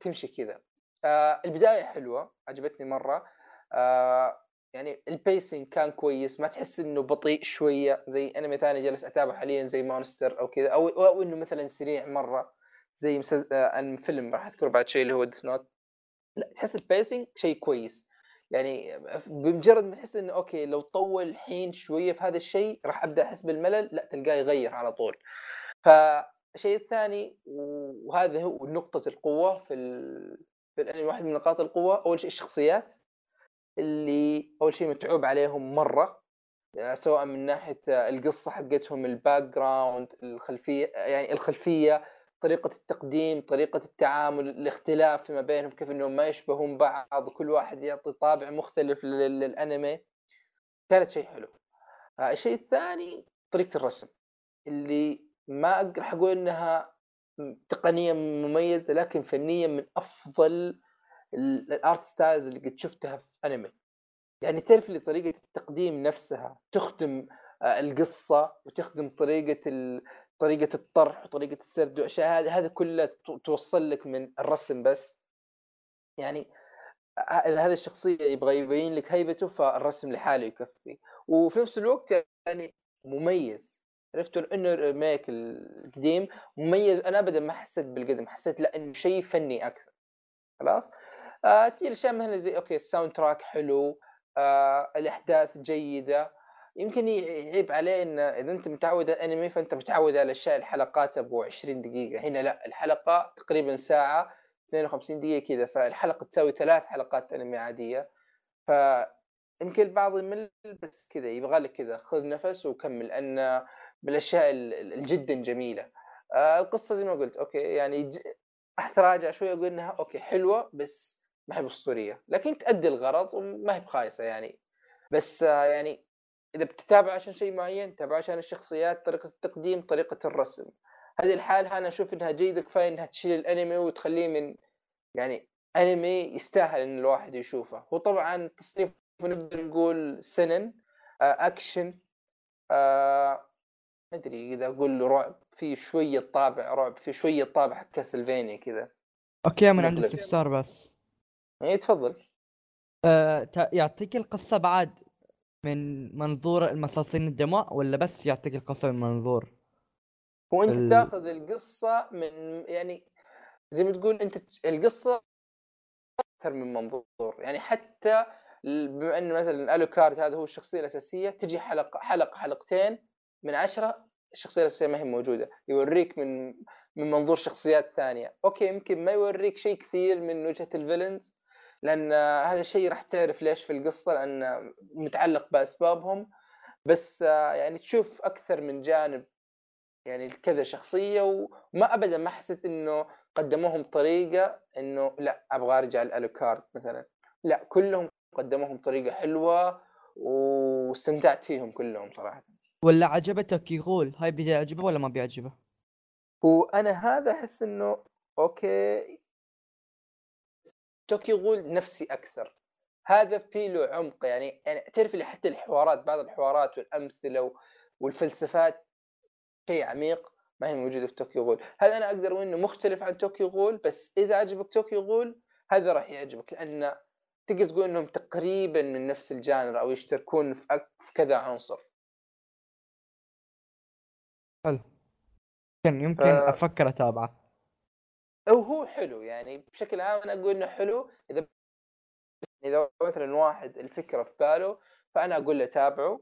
S2: تمشي كذا آه البداية حلوة عجبتني مرة آه يعني ال pacing كان كويس ما تحس إنه بطيء شوية زي انمي ثاني جالس اتابعه حاليا زي Monster أو كذا أو أو إنه مثلا سريع مرة زي مسل... آه، الفيلم راح أذكره بعد شوي اللي هو Death Note لا تحس ال pacing شيء كويس. يعني بمجرد ما تحس إنه أوكي لو طول الحين شوية في هذا الشيء راح أبدأ أحس بالملل لا تلقاه يغير على طول. فالشيء الثاني وهذا هو نقطة القوة في ال... في الأنمي واحد من نقاط القوة أول شيء الشخصيات. اللي أول شيء متعوب عليهم مرة سواء من ناحية القصة حقتهم ال background الخلفية يعني الخلفية طريقة التقديم طريقة التعامل الاختلاف فيما بينهم كيف إنهم ما يشبهون بعض وكل واحد يعطي طابع مختلف للأنمي. كانت شيء حلو. آه، الشيء الثاني طريقة الرسم اللي ما أقدر أقول إنها تقنيا مميزة لكن فنيا من أفضل ال art styles اللي قد شفتها في انمي يعني تعرف لي طريقة التقديم نفسها تخدم آه، القصة وتخدم طريقة طريقة الطرح وطريقة السرد وأشياء هذه هذه كلها توصل لك من الرسم بس. يعني إذا هذه الشخصية يبغى يبين لك هيبته فالرسم لحاله يكفي. وفي نفس الوقت يعني مميز. عرفت إنه remake القديم مميز. أنا ابدا ما حسيت بالقدم حسيت لا إنه شيء فني أكثر. خلاص؟ آه الاشياء مثلا زي أوكي ال soundtrack حلو آه الأحداث جيدة. يمكن يعيب عليه إن إذا أنت متعود على أنمي فأنت متعود على اشياء الحلقات أبو 20 دقيقة. هنا لا الحلقة تقريبا ساعة 52 دقيقة كذا. فالحلقة تساوي ثلاث حلقات أنمي عادية. ف يمكن البعض يمل بس كذا يبغى لك كذا خذ نفس وكمل. لأن من الأشياء الجدا جميلة. آه، القصة زي ما قلت أوكي يعني اتراجع شوي أقول إنها أوكي حلوة بس ما هي اسطوريه لكن تأدي الغرض وما هي بخايسة يعني. بس آه، يعني إذا بتتابع عشان شيء معين تابع عشان الشخصيات طريقة التقديم طريقة الرسم. هذه الحال أنا أشوف إنها جيدة كفاية إنها تشيل الأنمي وتخليه من يعني أنمي يستاهل إن الواحد يشوفه. وطبعا تصنيفه نقدر نقول seinen آه أكشن آه ما أدري إذا أقول له رعب في شوية طابع رعب في شوية طابع Castlevania كذا.
S3: أوكي من عندي استفسار بس.
S2: اي تفضل.
S3: أه يعطيك القصة بعد من منظور المصاصين الدماء ولا بس يعطيك القصة من منظور
S2: هو أنت ال... تاخذ القصة من يعني زي ما تقول أنت القصة أكثر من منظور. يعني حتى بما إن مثلا الوكارد هذا هو الشخصية الأساسية تجي حلقة حلقة حلقتين من عشرة الشخصية الأساسية ما هي موجودة يوريك من من منظور شخصيات ثانية. okay يمكن ما يوريك شيء كثير من وجهة ال villains لأن هذا الشيء راح تعرف ليش في القصة لأن متعلق بأسبابهم. بس يعني تشوف أكثر من جانب يعني كذا شخصية وما ابدا ما حسيت إنه قدموهم طريقة إنه لا أبغى أرجع الالوكارد مثلا. لا كلهم قدموهم طريقة حلوة واستمتعت فيهم كلهم صراحة.
S3: ولا عجبتك يغول هاي بيعجبه ولا ما بيعجبه؟
S2: هو أنا هذا أحس إنه okay Tokyo Ghoul نفسي أكثر. هذا في له عمق يعني يعني تعرف اللي حتى الحوارات بعض الحوارات والأمثلة والفلسفات شيء عميق ما هي موجودة في Tokyo Ghoul هذا أنا أقدر أقول إنه مختلف عن Tokyo Ghoul بس إذا عجبك Tokyo Ghoul هذا راح يعجبك لأن تقدر تقول إنهم تقريبا من نفس ال genre أو يشتركون في, أك... في كذا عنصر.
S3: حلو. يمكن ف... أفكر
S2: أتابعه. هو حلو يعني بشكل عام أنا أقول إنه حلو. إذا إذا مثلا واحد الفكرة في باله فأنا أقول له تابعه.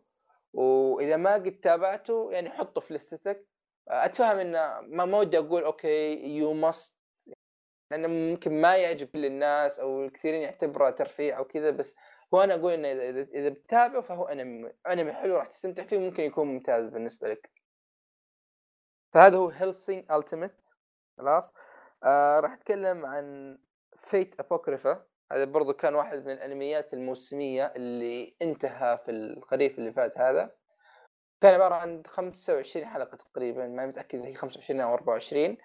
S2: وإذا ما قد تابعته يعني حطه في list ك أتفهم إنه ما ودي أقول okay you must لأنه ممكن ما يعجب كل الناس أو الكثيرين يعتبره ترفيه أو كذا. بس هو أنا أقول إنه إذا إذا بتتابعه فهو انمي انمي حلو راح تستمتع فيه وممكن يكون ممتاز بالنسبة لك. فهذا هو Hellsing Ultimate خلاص؟ آه راح أتكلم عن Fate Apocrypha هذا برضو كان واحد من الأنميات الموسمية اللي انتهى في الخريف اللي فات هذا. كان عبارة عن 25 حلقة تقريبا ما متأكد هي 25 أو 24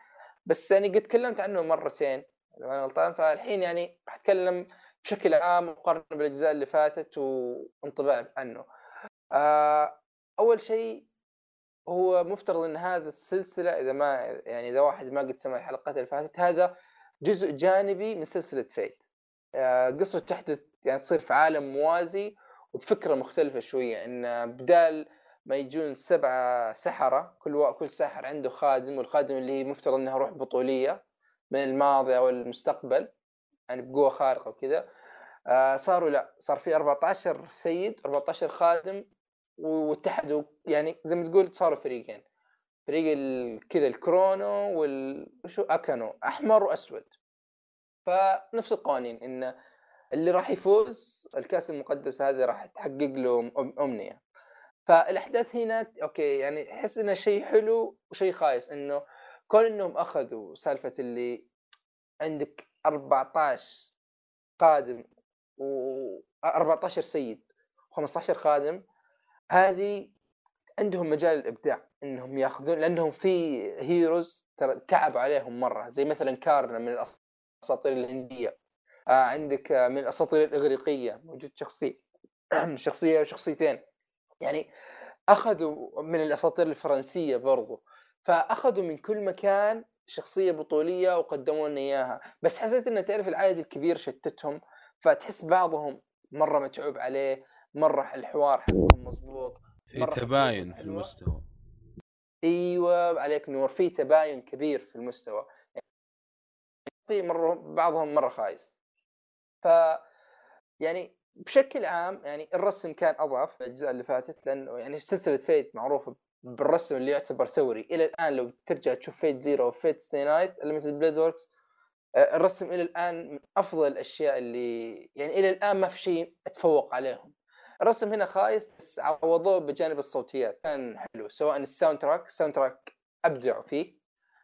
S2: بس يعني قد تكلمت عنه مرتين لو أنا غلطان. فالحين يعني راح أتكلم بشكل عام مقارنه بالأجزاء اللي فاتت وانطباع عنه. آه أول شيء هو مفترض إن هذا السلسلة إذا ما يعني إذا واحد ما قد سمع الحلقات اللي فاتت هذا جزء جانبي من سلسلة فيت آه، قصة تحدث يعني تصير في عالم موازي وبفكرة مختلفة شوية إن بدال ما يجون سبعة سحرة كل. كل ساحر عنده خادم والخادم اللي هي مفترض إنها روح بطولية من الماضي أو المستقبل يعني بقوة خارقة وكذا آه صاروا لا صار في 14 سيد 14 خادم واتحدوا يعني زي ما تقول صاروا فريقين. فريق كذا الكرونو وال شو أكانو أحمر وأسود. فنفس القوانين إن اللي راح يفوز الكأس المقدس هذا راح تحقق له أمنية. فالأحداث هنا okay يعني أحس إنه شيء حلو وشيء خايس إنه كون إنهم أخذوا سالفة اللي عندك 14 قادم و 14 سيد و15 خادم هذه عندهم مجال الإبداع إنهم يأخذون لأنهم في هيروز ترى تعب عليهم مرة. زي مثلا كارنا من الأساطير الهندية. آه عندك من الأساطير الإغريقية. موجود شخصيه شخصية وشخصيتين يعني أخذوا من الأساطير الفرنسية برضو. فأخذوا من كل مكان شخصية بطولية وقدموا لنا إياها. بس حسيت انه تعرف العدد الكبير شتتهم فتحس بعضهم مرة متعوب عليه. مره الحوار حقهم مضبوط
S1: في تباين في المستوى.
S2: إيوه عليك نور في تباين كبير في المستوى. في مره بعضهم مرة خايس. ف يعني بشكل عام يعني الرسم كان أضعف في الأجزاء اللي فاتت لأنه يعني سلسلة فيت معروفة بالرسم اللي يعتبر ثوري. إلى الآن لو ترجع تشوف Fate Zero و Fate Stay Night مثل Blade Works الرسم إلى الآن من أفضل الأشياء اللي يعني إلى الآن ما في شيء أتفوق عليهم. الرسم هنا خايس بس عوضوه بجانب الصوتيات كان حلو سواء ال soundtrack ال soundtrack أبدعوا فيه.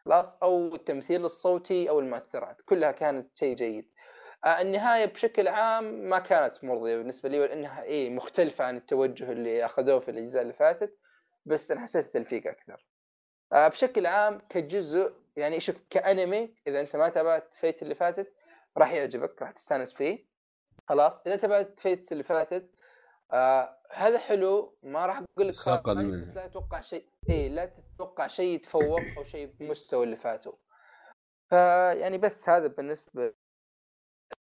S2: خلاص أو التمثيل الصوتي أو المؤثرات كلها كانت شيء جيد. آه النهاية بشكل عام ما كانت مرضية بالنسبة لي لانها إيه مختلفة عن التوجه اللي أخذوه في الأجزاء اللي فاتت بس أنا حسيت تلفيق أكثر. آه بشكل عام كجزء يعني شوف كأنمي إذا أنت ما تابعت Fate اللي فاتت راح يعجبك راح تستانس فيه. خلاص إذا تابعت Fate اللي فاتت آه هذا حلو ما راح أقول لك بس لا تتوقع شيء. اي لا تتوقع شيء يتفوق أو شيء بمستوى اللي فاتوا. فيعني بس هذا بالنسبة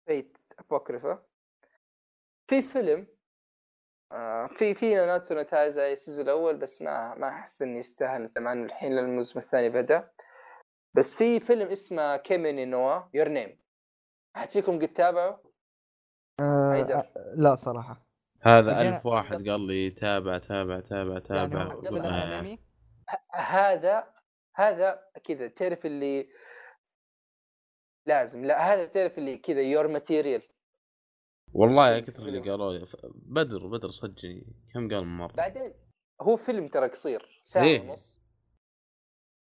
S2: Fate Apocrypha في فيلم آه في في Nanatsu no Taizai ال season الأول بس ما ما أحس إني يستاهل مع انه الحين الموسم الثاني بدأ. بس في فيلم اسمه Kimi no Na wa Your Name أحد فيكم قد تابعه؟
S3: آه لا صراحة.
S1: هذا ألف واحد قال لي تابع تابع تابع تابع.
S2: يعني هذا هذا كذا تعرف اللي لازم لا هذا تعرف اللي كذا يور ماتيريال
S1: والله يا كثر اللي قالوا بدر بدر صدقني كم قال مرة؟
S2: بعدين هو فيلم ترى قصير ساعة إيه؟ ونص.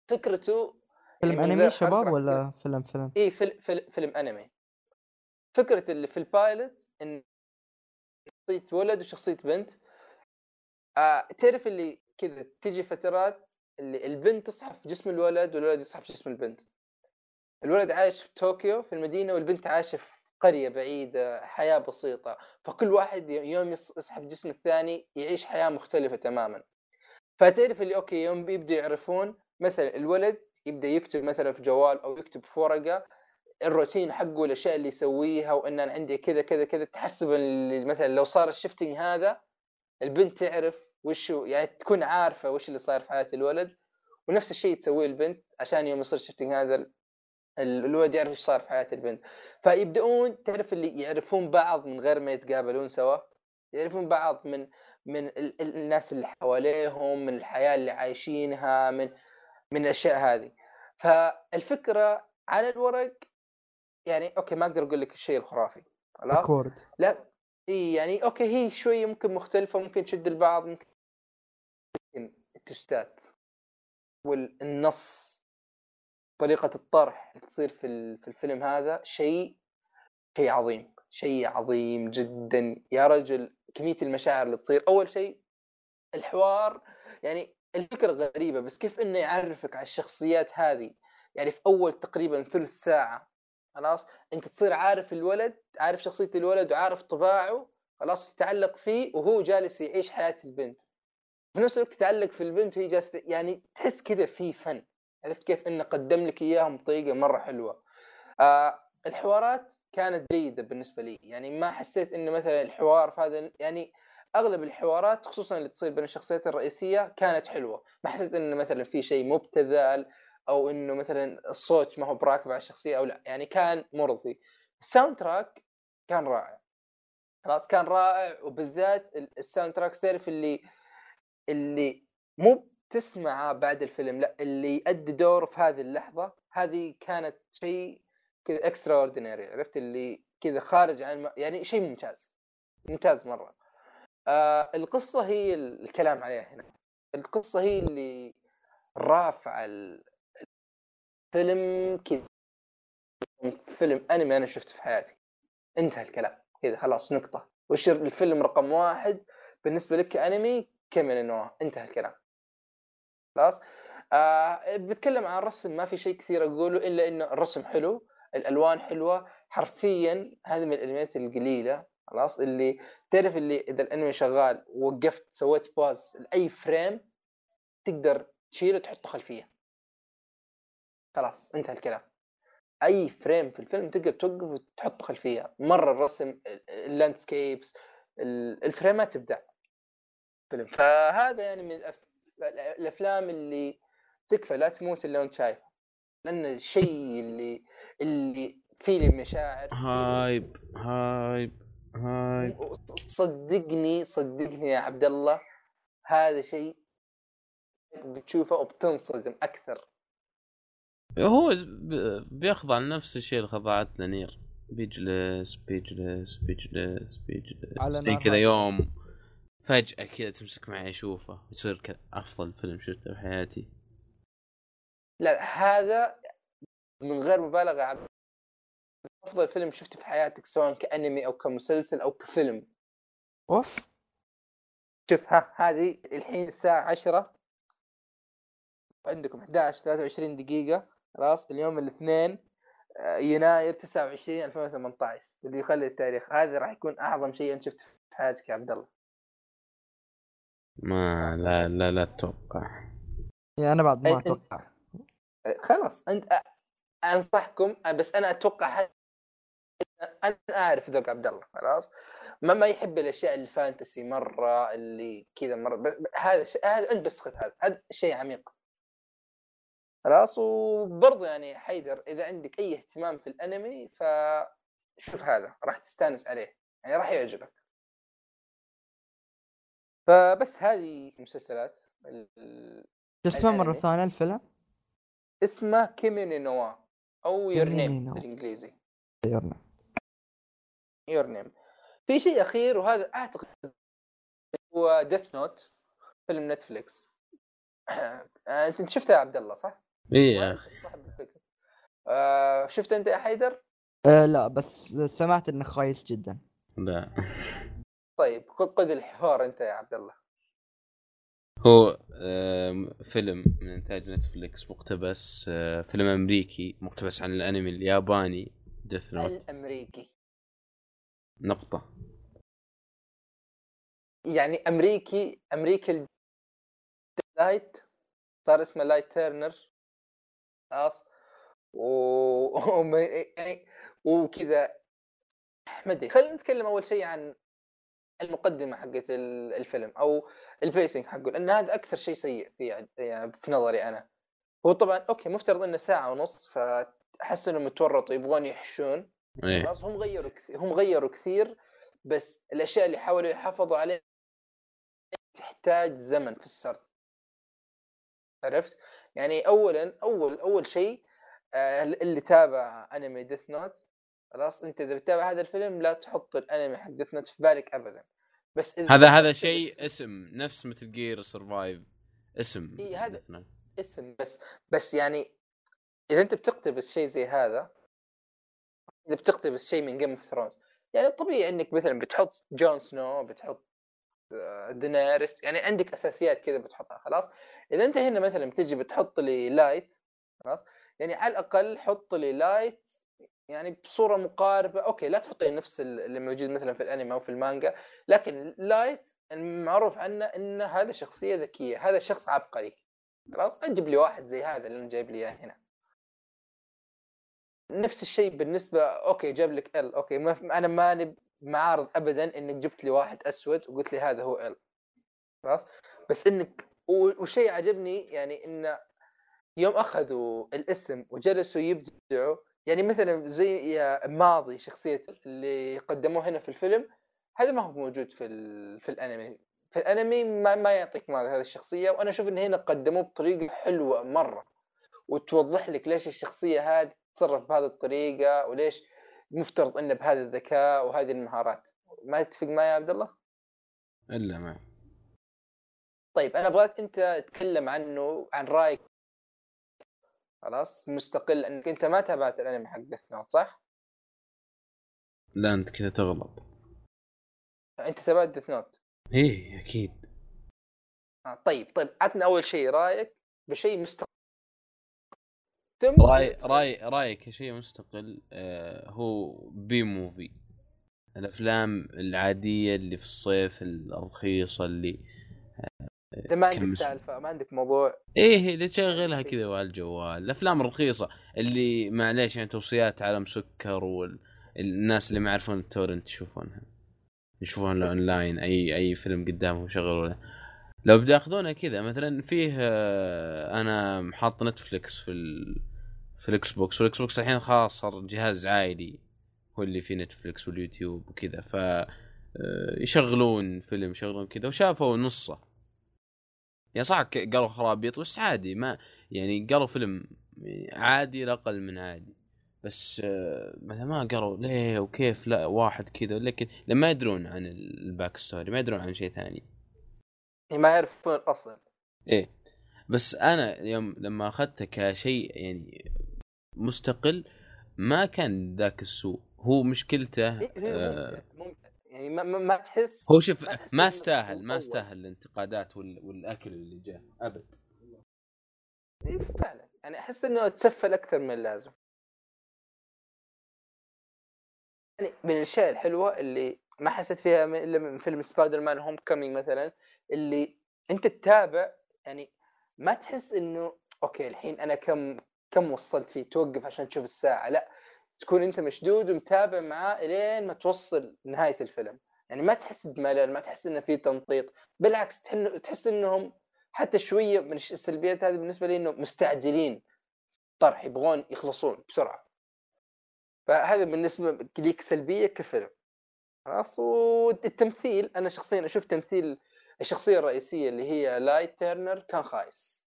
S2: فكرته
S3: فيلم أنمي شباب ولا فيلم فيلم؟
S2: اي فيلم فيلم, فيلم أنمي. فكرة اللي في البايلوت إن شخصية ولد وشخصية بنت. آه تعرف اللي كذا تجي فترات اللي البنت تصحى في جسم الولد والولد يصحى في جسم البنت. الولد عايش في طوكيو في المدينة والبنت عايشة في قرية بعيدة حياة بسيطة. فكل واحد يوم يصحى في جسم الثاني يعيش حياة مختلفة تماما. فتعرف اللي okay يوم بيبدوا يعرفون مثلا الولد يبدأ يكتب مثلا في جوال أو يكتب في ورقة الروتين حقه الاشياء اللي يسويها وإن أنا عندي كذا كذا كذا. تحسب مثلا لو صار ال shifting هذا البنت تعرف وش يعني تكون عارفة وش اللي صاير في حياة الولد ونفس الشيء تسويه البنت عشان يوم يصير ال shifting هذا الولد يعرف إيش صار في حياة البنت. فيبدأون تعرف اللي يعرفون بعض من غير ما يتقابلون سوا يعرفون بعض من من الناس اللي حواليهم من الحياة اللي عايشينها من من الأشياء هذه. فالفكرة على الورق يعني okay ما أقدر أقول لك الشيء الخرافي خلاص؟ أكورد. لا إي يعني okay هي شوية ممكن مختلفة ممكن تشد البعض ممكن التستات والنص طريقة الطرح اللي تصير في في الفيلم هذا شيء شيء عظيم شيء عظيم جدا. يا رجل كمية المشاعر اللي تصير. أول شيء الحوار يعني الفكرة غريبة بس كيف إنه يعرفك على الشخصيات هذه؟ يعني في أول تقريبا ثلث ساعة خلاص؟ أنت تصير عارف الولد عارف شخصية الولد وعارف طباعه خلاص تتعلق فيه وهو جالس يعيش حياة البنت. في نفس الوقت تتعلق في البنت وهي جالسة يعني تحس كذا في فن. عرفت كيف؟ إنه قدم لك إياهم بطريقه مرة حلوة. آه الحوارات كانت جيدة بالنسبة لي. يعني ما حسيت إنه مثلا الحوار في هذا يعني أغلب الحوارات خصوصا اللي تصير بين الشخصيات الرئيسية كانت حلوة. ما حسيت إنه مثلا في شيء مبتذل أو إنه مثلا الصوت ما هو براكب على الشخصية أو لا. يعني كان مرضي. ال soundtrack كان رائع. خلاص كان رائع. وبالذات ال soundtrack تعرف اللي اللي مو تسمعه بعد الفيلم لا اللي يؤدي دور في هذه اللحظة. هذه كانت شيء كذا extraordinary عرفت؟ اللي كذا خارج عن يعني شيء ممتاز. ممتاز مرة. آه القصة هي الكلام عليها هنا. القصة هي اللي رافعه الفيلم كذا. فيلم أنمي أنا شفته في حياتي. انتهى الكلام. كذا خلاص نقطة. وش الفيلم رقم واحد. بالنسبة لك كأنمي كيمن إنه انتهى الكلام. خلاص؟ آه بتكلم عن الرسم ما في شيء كثير أقوله إلا إنه الرسم حلو الألوان حلوة. حرفيا هذه من الأنميات القليلة. خلاص؟ اللي تعرف اللي إذا الأنمي شغال وقفت سويت pause لأي frame تقدر تشيله تحطه خلفية. خلاص انتهى الكلام. أي frame في الفيلم تقدر توقف وتحطه خلفية. مرة الرسم ال landscapes الفريمات ابداع فيلم. فهذا يعني من الأفلام اللي تكفى لا تموت إلا وأنت شايفه. لأن الشيء اللي اللي فيه لي مشاعر
S1: هايب هايب هايب.
S2: صدقني صدقني يا عبد الله هذا شيء بتشوفه وبتنصدم أكثر.
S1: هو بيخضع لنفس الشيء اللي خضعت لنير بيجلس بيجلس بيجلس بيجلس على كذا يوم فجأة كذا تمسك معي أشوفه. يصير كذا أفضل فيلم شفته في حياتي
S2: لا هذا من غير مبالغة أفضل فيلم شفته في حياتك سواء كأنمي أو كمسلسل أو كفيلم.
S3: أوف.
S2: شوف ها هذه الحين الساعة 10 عندكم 11 23 دقيقة. خلاص اليوم الاثنين آه، يناير 29 2018 اللي يخلي التاريخ. هذا راح يكون أعظم شيء أنت شفته في حياتك يا عبد الله.
S1: ما لا لا لا أتوقع
S3: يا أنا بعد ما أتوقع.
S2: خلاص أنت أنصحكم بس أنا أتوقع أنا أعرف ذوق عبد الله خلاص. ما ما يحب الأشياء الفانتسي مرة اللي كذا مرة هذا شيء هذا انت بس خذ هذا هذا شيء عميق. خلاص وبرضه يعني حيدر إذا عندك أي اهتمام في الأنمي فشوف هذا راح تستأنس عليه يعني راح يعجبك. فبس هذه مسلسلات
S3: اسمه مرة ثانية الفيلم؟
S2: اسمه كيمي نو نا وا أو Your
S3: Name بالإنجليزي.
S2: Your Name Your Name في شيء أخير وهذا أعتقد هو Death Note فيلم Netflix أنت شفته يا عبد الله صح؟
S1: اي يا أخي.
S2: صاحب الفكرة. آه شفت أنت يا حيدر؟
S3: آه لا بس سمعت إنه خايس جدا.
S1: لا.
S2: طيب خذ الحوار أنت يا عبد الله.
S1: هو فيلم من إنتاج Netflix مقتبس آه، فيلم أمريكي مقتبس عن الأنمي الياباني Death Note
S2: الأمريكي.
S1: نقطة.
S2: يعني أمريكي أمريكي Light صار اسمه Light Turner خلاص و يعني وكذا ما ادري خلينا نتكلم أول شيء عن المقدمة حقت الفيلم أو ال pacing حقه لأن هذا أكثر شيء سيء في يعني في نظري أنا هو طبعا أوكي مفترض إنه ساعة ونص فأحس إنهم تورطوا يبغون يحشون
S1: إيه.
S2: خلاص هم غيروا كثير هم غيروا كثير بس الأشياء اللي حاولوا يحافظوا عليها تحتاج زمن في السرد عرفت؟ يعني اولا أول أول شيء آه، اللي تابع أنمي Death Note خلاص؟ أنت إذا بتتابع هذا الفيلم لا تحط الأنمي حق Death Note في بالك ابدا.
S1: بس هذا هذا شيء اسم نفس مثل جير سرفايف اسم
S2: إي هذا اسم بس بس يعني إذا أنت بتقتبس شيء زي هذا إذا بتقتبس شيء من Game of Thrones يعني طبيعي إنك مثلا بتحط Jon Snow بتحط Daenerys يعني عندك أساسيات كذا بتحطها خلاص؟ إذا أنت هنا مثلا بتجي بتحط لي Light خلاص؟ يعني على الأقل حط لي Light يعني بصورة مقاربة أوكي لا تحطي نفس اللي موجود مثلا في الأنمي أو في المانجا لكن Light المعروف عنه إن هذا شخصية ذكية هذا شخص عبقري خلاص؟ أجيب لي واحد زي هذا اللي أنا جايب لي إياه هنا. نفس الشيء بالنسبة أوكي جاب لك ال L أوكي ما أنا ماني معارض ابدا إنك جبت لي واحد أسود وقلت لي هذا هو L خلاص؟ بس إنك وشيء عجبني يعني انه يوم أخذوا الاسم وجلسوا يبدعوا يعني مثلا زي ماضي شخصية اللي قدموه هنا في الفيلم هذا ما هو موجود في. في الأنمي. في الأنمي ما, ما يعطيك ماضي هذه الشخصية وأنا أشوف إن هنا قدموه بطريقة حلوة مرة. وتوضح لك ليش الشخصية هذه تتصرف بهذه الطريقة وليش مفترض إنه بهذا الذكاء وهذه المهارات. ما تتفق معي يا عبد الله؟
S1: إلا ما.
S2: طيب أنا أبغاك أنت تتكلم عنه عن رأيك. خلاص مستقل انك أنت ما تابعت الأنمي حق Death Note صح؟
S1: لا أنت كذا تغلط.
S2: أنت تابعت Death Note
S1: إيه أكيد.
S2: آه طيب طيب عطنا أول شيء رأيك بشيء مستقل. ثم
S1: راي راي رايك كشيء مستقل؟ آه هو B movie الأفلام العادية اللي في الصيف الرخيصة اللي
S2: اذا ما
S1: كم
S2: عندك سالفة ما عندك موضوع؟
S1: إيه اللي تشغلها كذا على الجوال. الأفلام الرخيصة اللي معليش يعني توصيات على مسكر والناس اللي ما يعرفون ال torrent يشوفونها. يشوفون اونلاين اي أي فيلم قدامهم يشغلونه. لو بتاخذونها كذا مثلا فيه آه، أنا حاط Netflix في ال... في ال Xbox وال Xbox الحين خلاص صار جهاز عائلي هو اللي فيه Netflix واليوتيوب وكذا. ف آه، يشغلون فيلم يشغلون كذا وشافوا نصه. يا صح قالوا خرابيط بس عادي ما يعني قالوا فيلم عادي لا أقل من عادي. بس آه، مثلا ما قالوا ليه وكيف لا واحد كذا لكن لما يدرون عن ال backstory ما يدرون عن شيء ثاني.
S2: ما يعرفون أصلا.
S1: إيه. بس أنا يوم لما أخذته كشيء يعني مستقل ما كان ذاك السوء. هو مشكلته
S2: إيه، هو
S1: آه
S2: ممتع ممتع يعني ما, ما, تحس
S1: هو شوف
S2: ما
S1: استاهل ما. استاهل الانتقادات وال- والأكل اللي جاء أبد.
S2: إيه، فعلا. يعني أحس إنه تسفل أكثر من اللازم. يعني من الأشياء الحلوة اللي ما حسيت فيها من- إلا من فيلم Spider-Man Homecoming مثلا اللي أنت تتابع يعني ما تحس إنه أوكي الحين أنا كم كم وصلت فيه؟ توقف عشان تشوف الساعة. لا تكون أنت مشدود ومتابع معاه إلين ما توصل نهاية الفيلم. يعني ما تحس بملل ما تحس إنه في تمطيط بالعكس تحس إنهم حتى شوية من السلبيات هذه بالنسبة لي إنه مستعجلين. طرح يبغون يخلصون بسرعة. فهذا بالنسبة ليك سلبية كفيلم. خلاص والتمثيل أنا شخصيا أشوف تمثيل الشخصية الرئيسية اللي هي لايت ترنر كان خايس.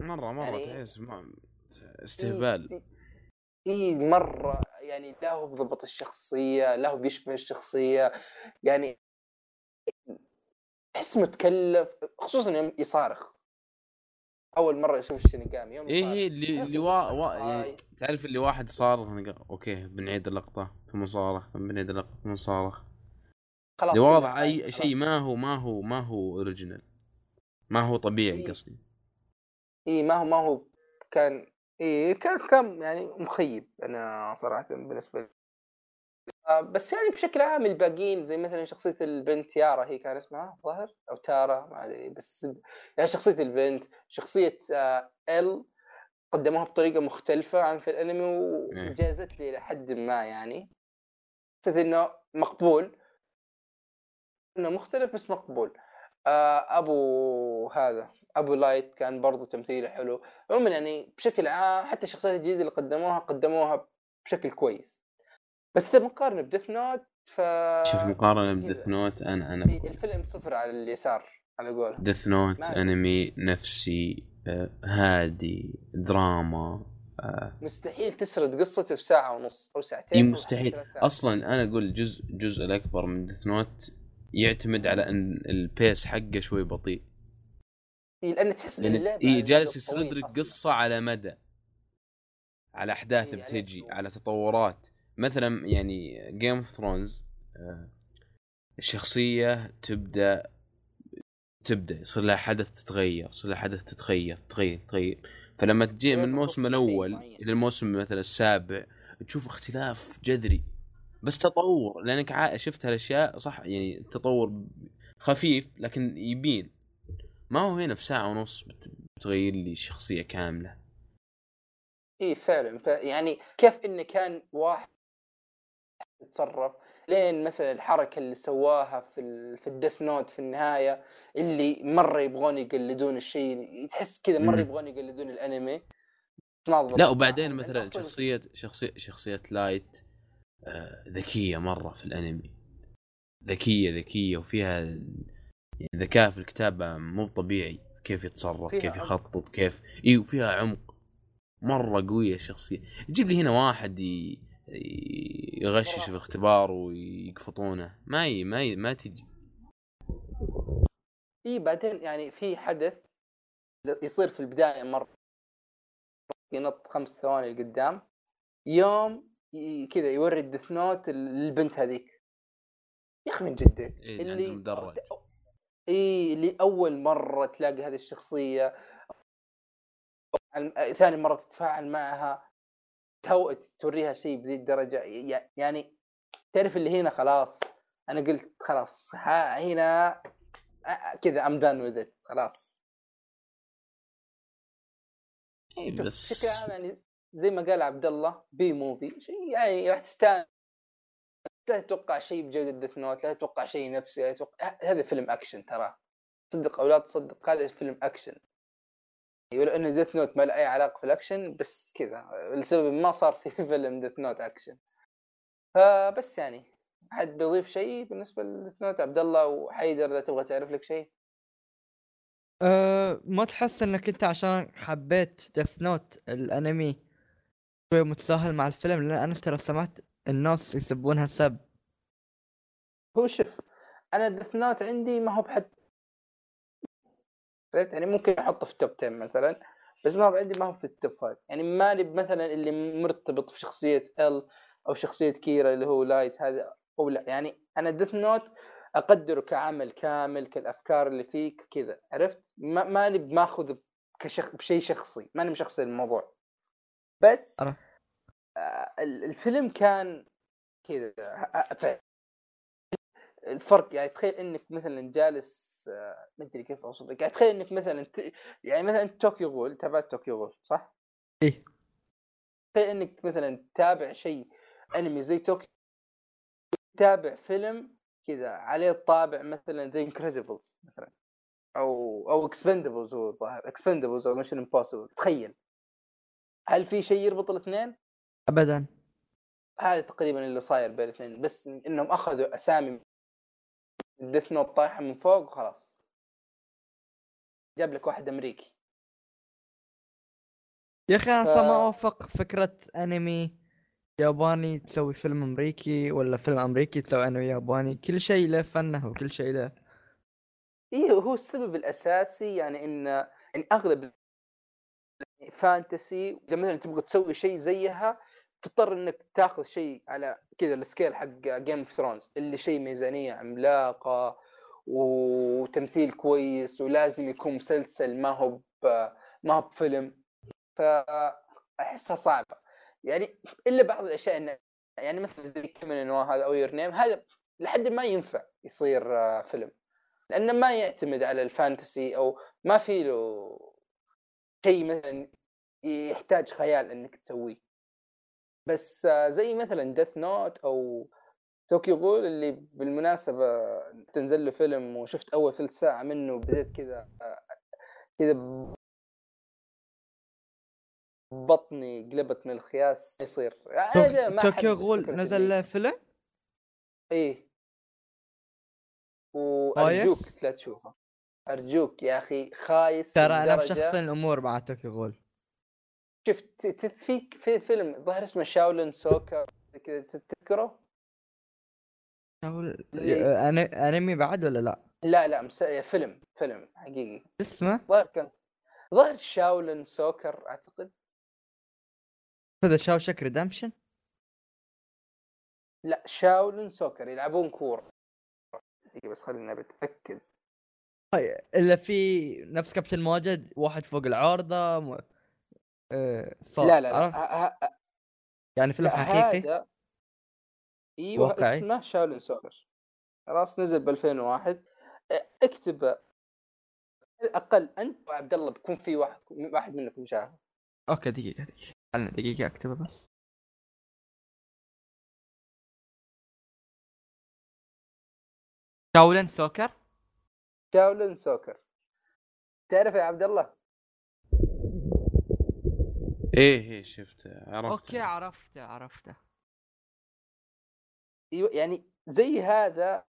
S1: مرة مرة
S2: يعني-
S1: تحس ما استهبال.
S2: اي مرة يعني لا هو بضبط الشخصية لا هو بيشبه الشخصية يعني تحس متكلف خصوصا يوم يصارخ. أول مرة أشوف الشينيغامي يوم
S1: إيه
S2: يصارخ.
S1: إيه اللي اللي وا... وا... يعني تعرف اللي واحد صارخ أوكي بنعيد اللقطة. ثم صارخ ثم بنعيد اللقطة ثم صارخ.
S2: خلاص
S1: واضح
S2: أي.
S1: شيء ما هو ما هو ما هو original ما هو طبيعي
S2: إيه.
S1: قصدي.
S2: اي ما هو ما هو كان اي كان كان يعني مخيب أنا صراحة بالنسبة لي. آه، بس يعني بشكل عام الباقيين زي مثلا شخصية البنت يارا هي كان اسمها ظاهر؟ أو تارا ما أدري بس يعني شخصية البنت شخصية آه، ال قدموها بطريقة مختلفة عن في الأنمي
S1: إيه.
S2: وجازت لي لحد ما يعني. حسيت إنه مقبول. إنه مختلف بس مقبول. آه، أبو هذا أبو لايت كان برضو تمثيله حلو عموما يعني بشكل عام حتى الشخصيات الجديدة اللي قدموها قدموها بشكل كويس بس إذا بنقارن ب Death Note ف
S1: شوف
S2: مقارنة.
S1: ب Death Note أنا
S2: أنا الفيلم صفر على اليسار على قوله
S1: Death
S2: Note
S1: أنمي نفسي آه، هادي دراما آه،
S2: مستحيل تسرد قصته في ساعة ونص أو ساعتين أو
S1: مستحيل. أصلا أنا أقول الجزء الجزء الأكبر من Death Note يعتمد على أن ال pace حقه شوي بطيء.
S2: إيه، لأن تحس
S1: لأن
S2: اللعبة
S1: اي
S2: على
S1: يعني جالس
S2: أصلاً.
S1: قصة على مدى على أحداث
S2: إي، يعني
S1: بتجي على تطورات. مثلا يعني Game of Thrones الشخصية تبدأ تبدأ يصير لها حدث تتغير يصير لها حدث تتغير تتغير تتغير. فلما تجي من الموسم
S2: الأول.
S1: إلى الموسم مثلا السابع تشوف اختلاف جذري. بس تطور لأنك شفت هالأشياء صح يعني تطور خفيف لكن يبين. ما هو هنا في ساعة ونص بت- بتغير لي الشخصيه كاملة.
S2: اي فعلا. ف... يعني كيف انه كان واحد يتصرف؟ لين مثلا الحركة اللي سواها في ال... في ال Death Note في النهاية اللي مرة يبغون يقلدون الشيء تحس كذا
S1: مرة.
S2: يبغون يقلدون الأنمي.
S1: لا وبعدين
S2: معهم.
S1: مثلا شخصية شخصية شخصية لايت ذكية مرة في الأنمي. ذكية ذكية وفيها يعني ذكاء في الكتابة مو طبيعي. كيف يتصرف كيف. يخطط كيف إي وفيها عمق. مرة قوية الشخصية. جيب لي هنا واحد ي... يغشش في الاختبار ويقفطونه. ما ي... ما ي... ما تجي.
S2: اي بعدين يعني في حدث يصير في البداية مرة. ينط خمس ثواني لقدام. يوم كذا يوري ال Death Note للبنت هذيك. يا أخي من جد
S1: إيه، اللي عندهم مدرج.
S2: اي اللي أول مرة تلاقي هذه الشخصية ثاني مرة تتفاعل معها تو توريها شيء بذي الدرجة. يعني تعرف اللي هنا خلاص أنا قلت خلاص ها هنا كذا I'm done with خلاص.
S1: اي بس
S2: يعني زي ما قال عبد الله B movie شيء يعني راح تستانس. لا تتوقع شيء بجودة Death Note لا تتوقع شيء نفسي لا هذا فيلم أكشن ترى. تصدق أو لا تصدق هذا فيلم أكشن. ولو انه Death Note ما له أي علاقة في الأكشن بس كذا لسبب ما صار في فيلم Death Note أكشن. فبس يعني حد بيضيف شيء بالنسبة ل Death Note عبد الله وحيدر إذا تبغى تعرف لك شيء
S3: أه ما تحس إنك أنت عشان حبيت Death Note الأنمي شوي متساهل مع الفيلم لأن أنا ترى سمعت الناس يسبونها سب.
S2: هو شوف أنا Death Note عندي ما هو بحد فهمت؟ يعني ممكن أحطه في top 10 مثلا بس ما هو عندي ما هو في ال top 5 يعني مالي مثلا اللي مرتبط في شخصية L أو شخصية كيرا اللي هو لايت هذا أو لا. يعني أنا Death Note أقدره كعمل كامل كالأفكار اللي فيه كذا. عرفت؟ ما ماني بماخذ كشخ... بشيء شخصي. ماني مشخصي الموضوع. بس
S3: عرفت.
S2: آه ال- الفيلم كان كذا الفرق يعني تخيل إنك مثلا جالس آه، ما أدري كيف أوصف لك يعني تخيل إنك مثلا ت... يعني مثلا Tokyo Ghoul تابعت Tokyo Ghoul صح؟
S3: إيه.
S2: تخيل إنك مثلا تتابع شيء أنمي زي توكيو تتابع فيلم كذا عليه الطابع مثلا The Incredibles مثلا أو أو Expendables هو الظاهر Expendables أو Mission Impossible تخيل هل في شيء يربط الاثنين؟
S3: ابدا.
S2: هذا تقريبا اللي صاير بين الاثنين بس إنهم أخذوا أسامي الديث نوت طايحة من فوق وخلاص. جاب لك واحد أمريكي.
S3: يا أخي أنا
S2: ف-
S3: ما أوافق فكرة أنمي ياباني تسوي فيلم أمريكي ولا فيلم أمريكي تسوي أنمي ياباني. كل شيء له فنه وكل شيء له.
S2: إيه هو السبب الأساسي يعني ان إن أغلب fantasy اذا مثلا تبغى تسوي شيء زيها تضطر إنك تاخذ شيء على كذا ال scale حق Game of Thrones اللي شيء ميزانية عملاقة وتمثيل كويس ولازم يكون مسلسل ما هو ما هو بفيلم. فأحسها صعبة. يعني إلا بعض الأشياء إن يعني مثلا زي كيمي نو نا وا هذا أو Your Name هذا لحد ما ينفع يصير آه، فيلم. لأنه ما يعتمد على ال fantasy أو ما في له شيء مثلا يحتاج خيال إنك تسويه. بس زي مثلا Death Note أو Tokyo Ghoul اللي بالمناسبة تنزل له فيلم وشفت أول ثلث ساعة منه وبديت كذا كذا بطني قلبت من الخياس يصير. ما
S3: Tokyo
S2: Ghoul
S3: نزل له فيلم؟
S2: إيه. وأرجوك
S3: كويس؟
S2: لا تشوفه. أرجوك يا أخي خايس
S3: ترى
S2: أنا
S3: مشخصن الأمور مع توكيو غول.
S2: شفت ت- في في فيلم ظهر اسمه شاولن soccer كذا تذكره؟
S3: شاول-
S2: اللي-
S3: أنا- أنمي بعد ولا لا؟
S2: لا لا مس... فيلم فيلم حقيقي.
S3: اسمه؟
S2: ظهر كان ظهر شاولن soccer أعتقد.
S3: هذا شاوشانك redemption؟
S2: لا شاولن soccer يلعبون كورة. دقيقة بس خليني بتأكد
S3: إلا في نفس كابتن ماجد واحد فوق العارضة م... آه صار
S2: لا لا لا
S3: عرفت؟
S2: ه- ه-
S3: يعني فيلم حقيقي؟
S2: هذا إيوه
S3: واقعي.
S2: اسمه شاولن soccer خلاص نزل ب 2001 آه، اكتب على الأقل أنت وعبد الله بيكون في واحد واحد منكم شافه
S3: أوكي دقيقة دقيقة. خلنا دقيقة أكتبه بس. شاولن soccer؟
S2: شاولن soccer. تعرف يا عبد الله؟
S1: إيه إيه شفته عرفت
S3: أوكي عرفته عرفته.
S2: أيوة، يعني زي هذا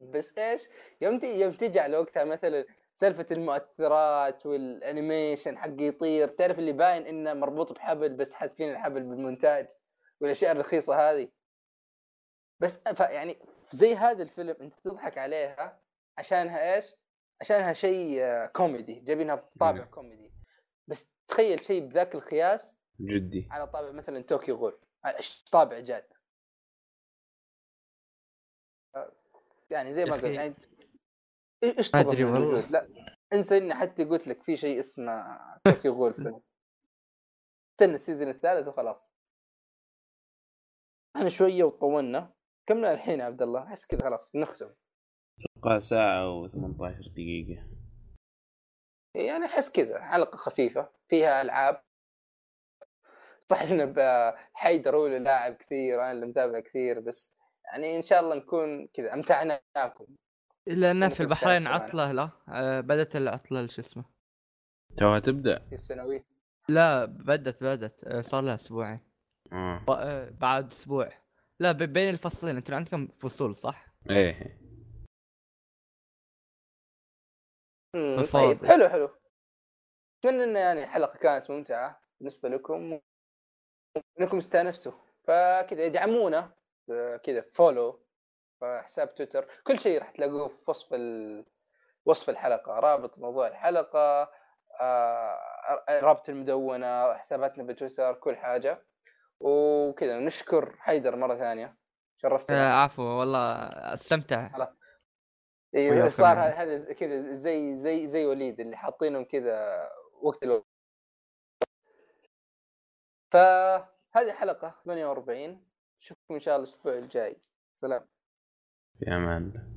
S2: بس إيش؟ يوم تجي يوم تجي على وقتها مثلا سالفة المؤثرات وال animation حق يطير تعرف اللي باين إنه مربوط بحبل بس حاذفين الحبل بالمونتاج والأشياء الرخيصة هذه؟ بس يعني زي هذا الفيلم أنت تضحك عليها عشانها إيش؟ عشانها شيء آه، كوميدي جايبينها بطابع. كوميدي. بس تخيل شيء بذاك القياس
S1: جدي.
S2: على طابع مثلا طوكيو غول على ش- طابع جاد. يعني زي ما قلت يعني إيش
S3: ما
S2: من
S3: والله.
S2: لا انسى إني حتى قلت لك في شيء اسمه طوكيو غول استنى ال season الثالث وخلاص. إحنا شوية وطولنا. كم الحين يا عبد الله؟ أحس كذا خلاص نختم.
S1: أتوقع ساعة و18 دقيقة.
S2: يعني أحس كذا حلقة خفيفة فيها ألعاب. صح إن ب- حيدر هو اللي لاعب كثير أنا اللي متابع كثير بس يعني إن شاء الله نكون كذا أمتعناكم.
S3: لأن
S2: إنكم
S3: في البحرين. عطلة لا؟ آه، بدت العطلة شو اسمه؟
S1: توها تبدأ؟
S2: في السنويه
S3: لا بدت بدت آه، صار لها أسبوعين.
S1: آه.
S3: آه، بعد أسبوع. لا ب- بين الفصلين. أنتم عندكم فصول صح؟ إيه.
S2: طيب حلو حلو. أتمنى إن يعني الحلقة كانت ممتعة بالنسبة لكم. إنكم استانستوا فكذا ادعمونا آه، كذا فولو حساب تويتر كل شيء راح تلاقوه في وصف ال... وصف الحلقة رابط موضوع الحلقة آه... رابط المدونة حساباتنا بتويتر كل حاجة. وكذا نشكر حيدر مرة ثانية.
S3: آه،
S2: شرفتنا
S3: عفوا والله
S2: أستمتع.
S3: وياكم
S2: صار. هذا كذا زي زي زي وليد اللي حاطينهم كذا وقت الوقت فهذه حلقة 48 نشوفكم إن شاء الله الأسبوع الجاي. سلام.
S1: في أمان الله.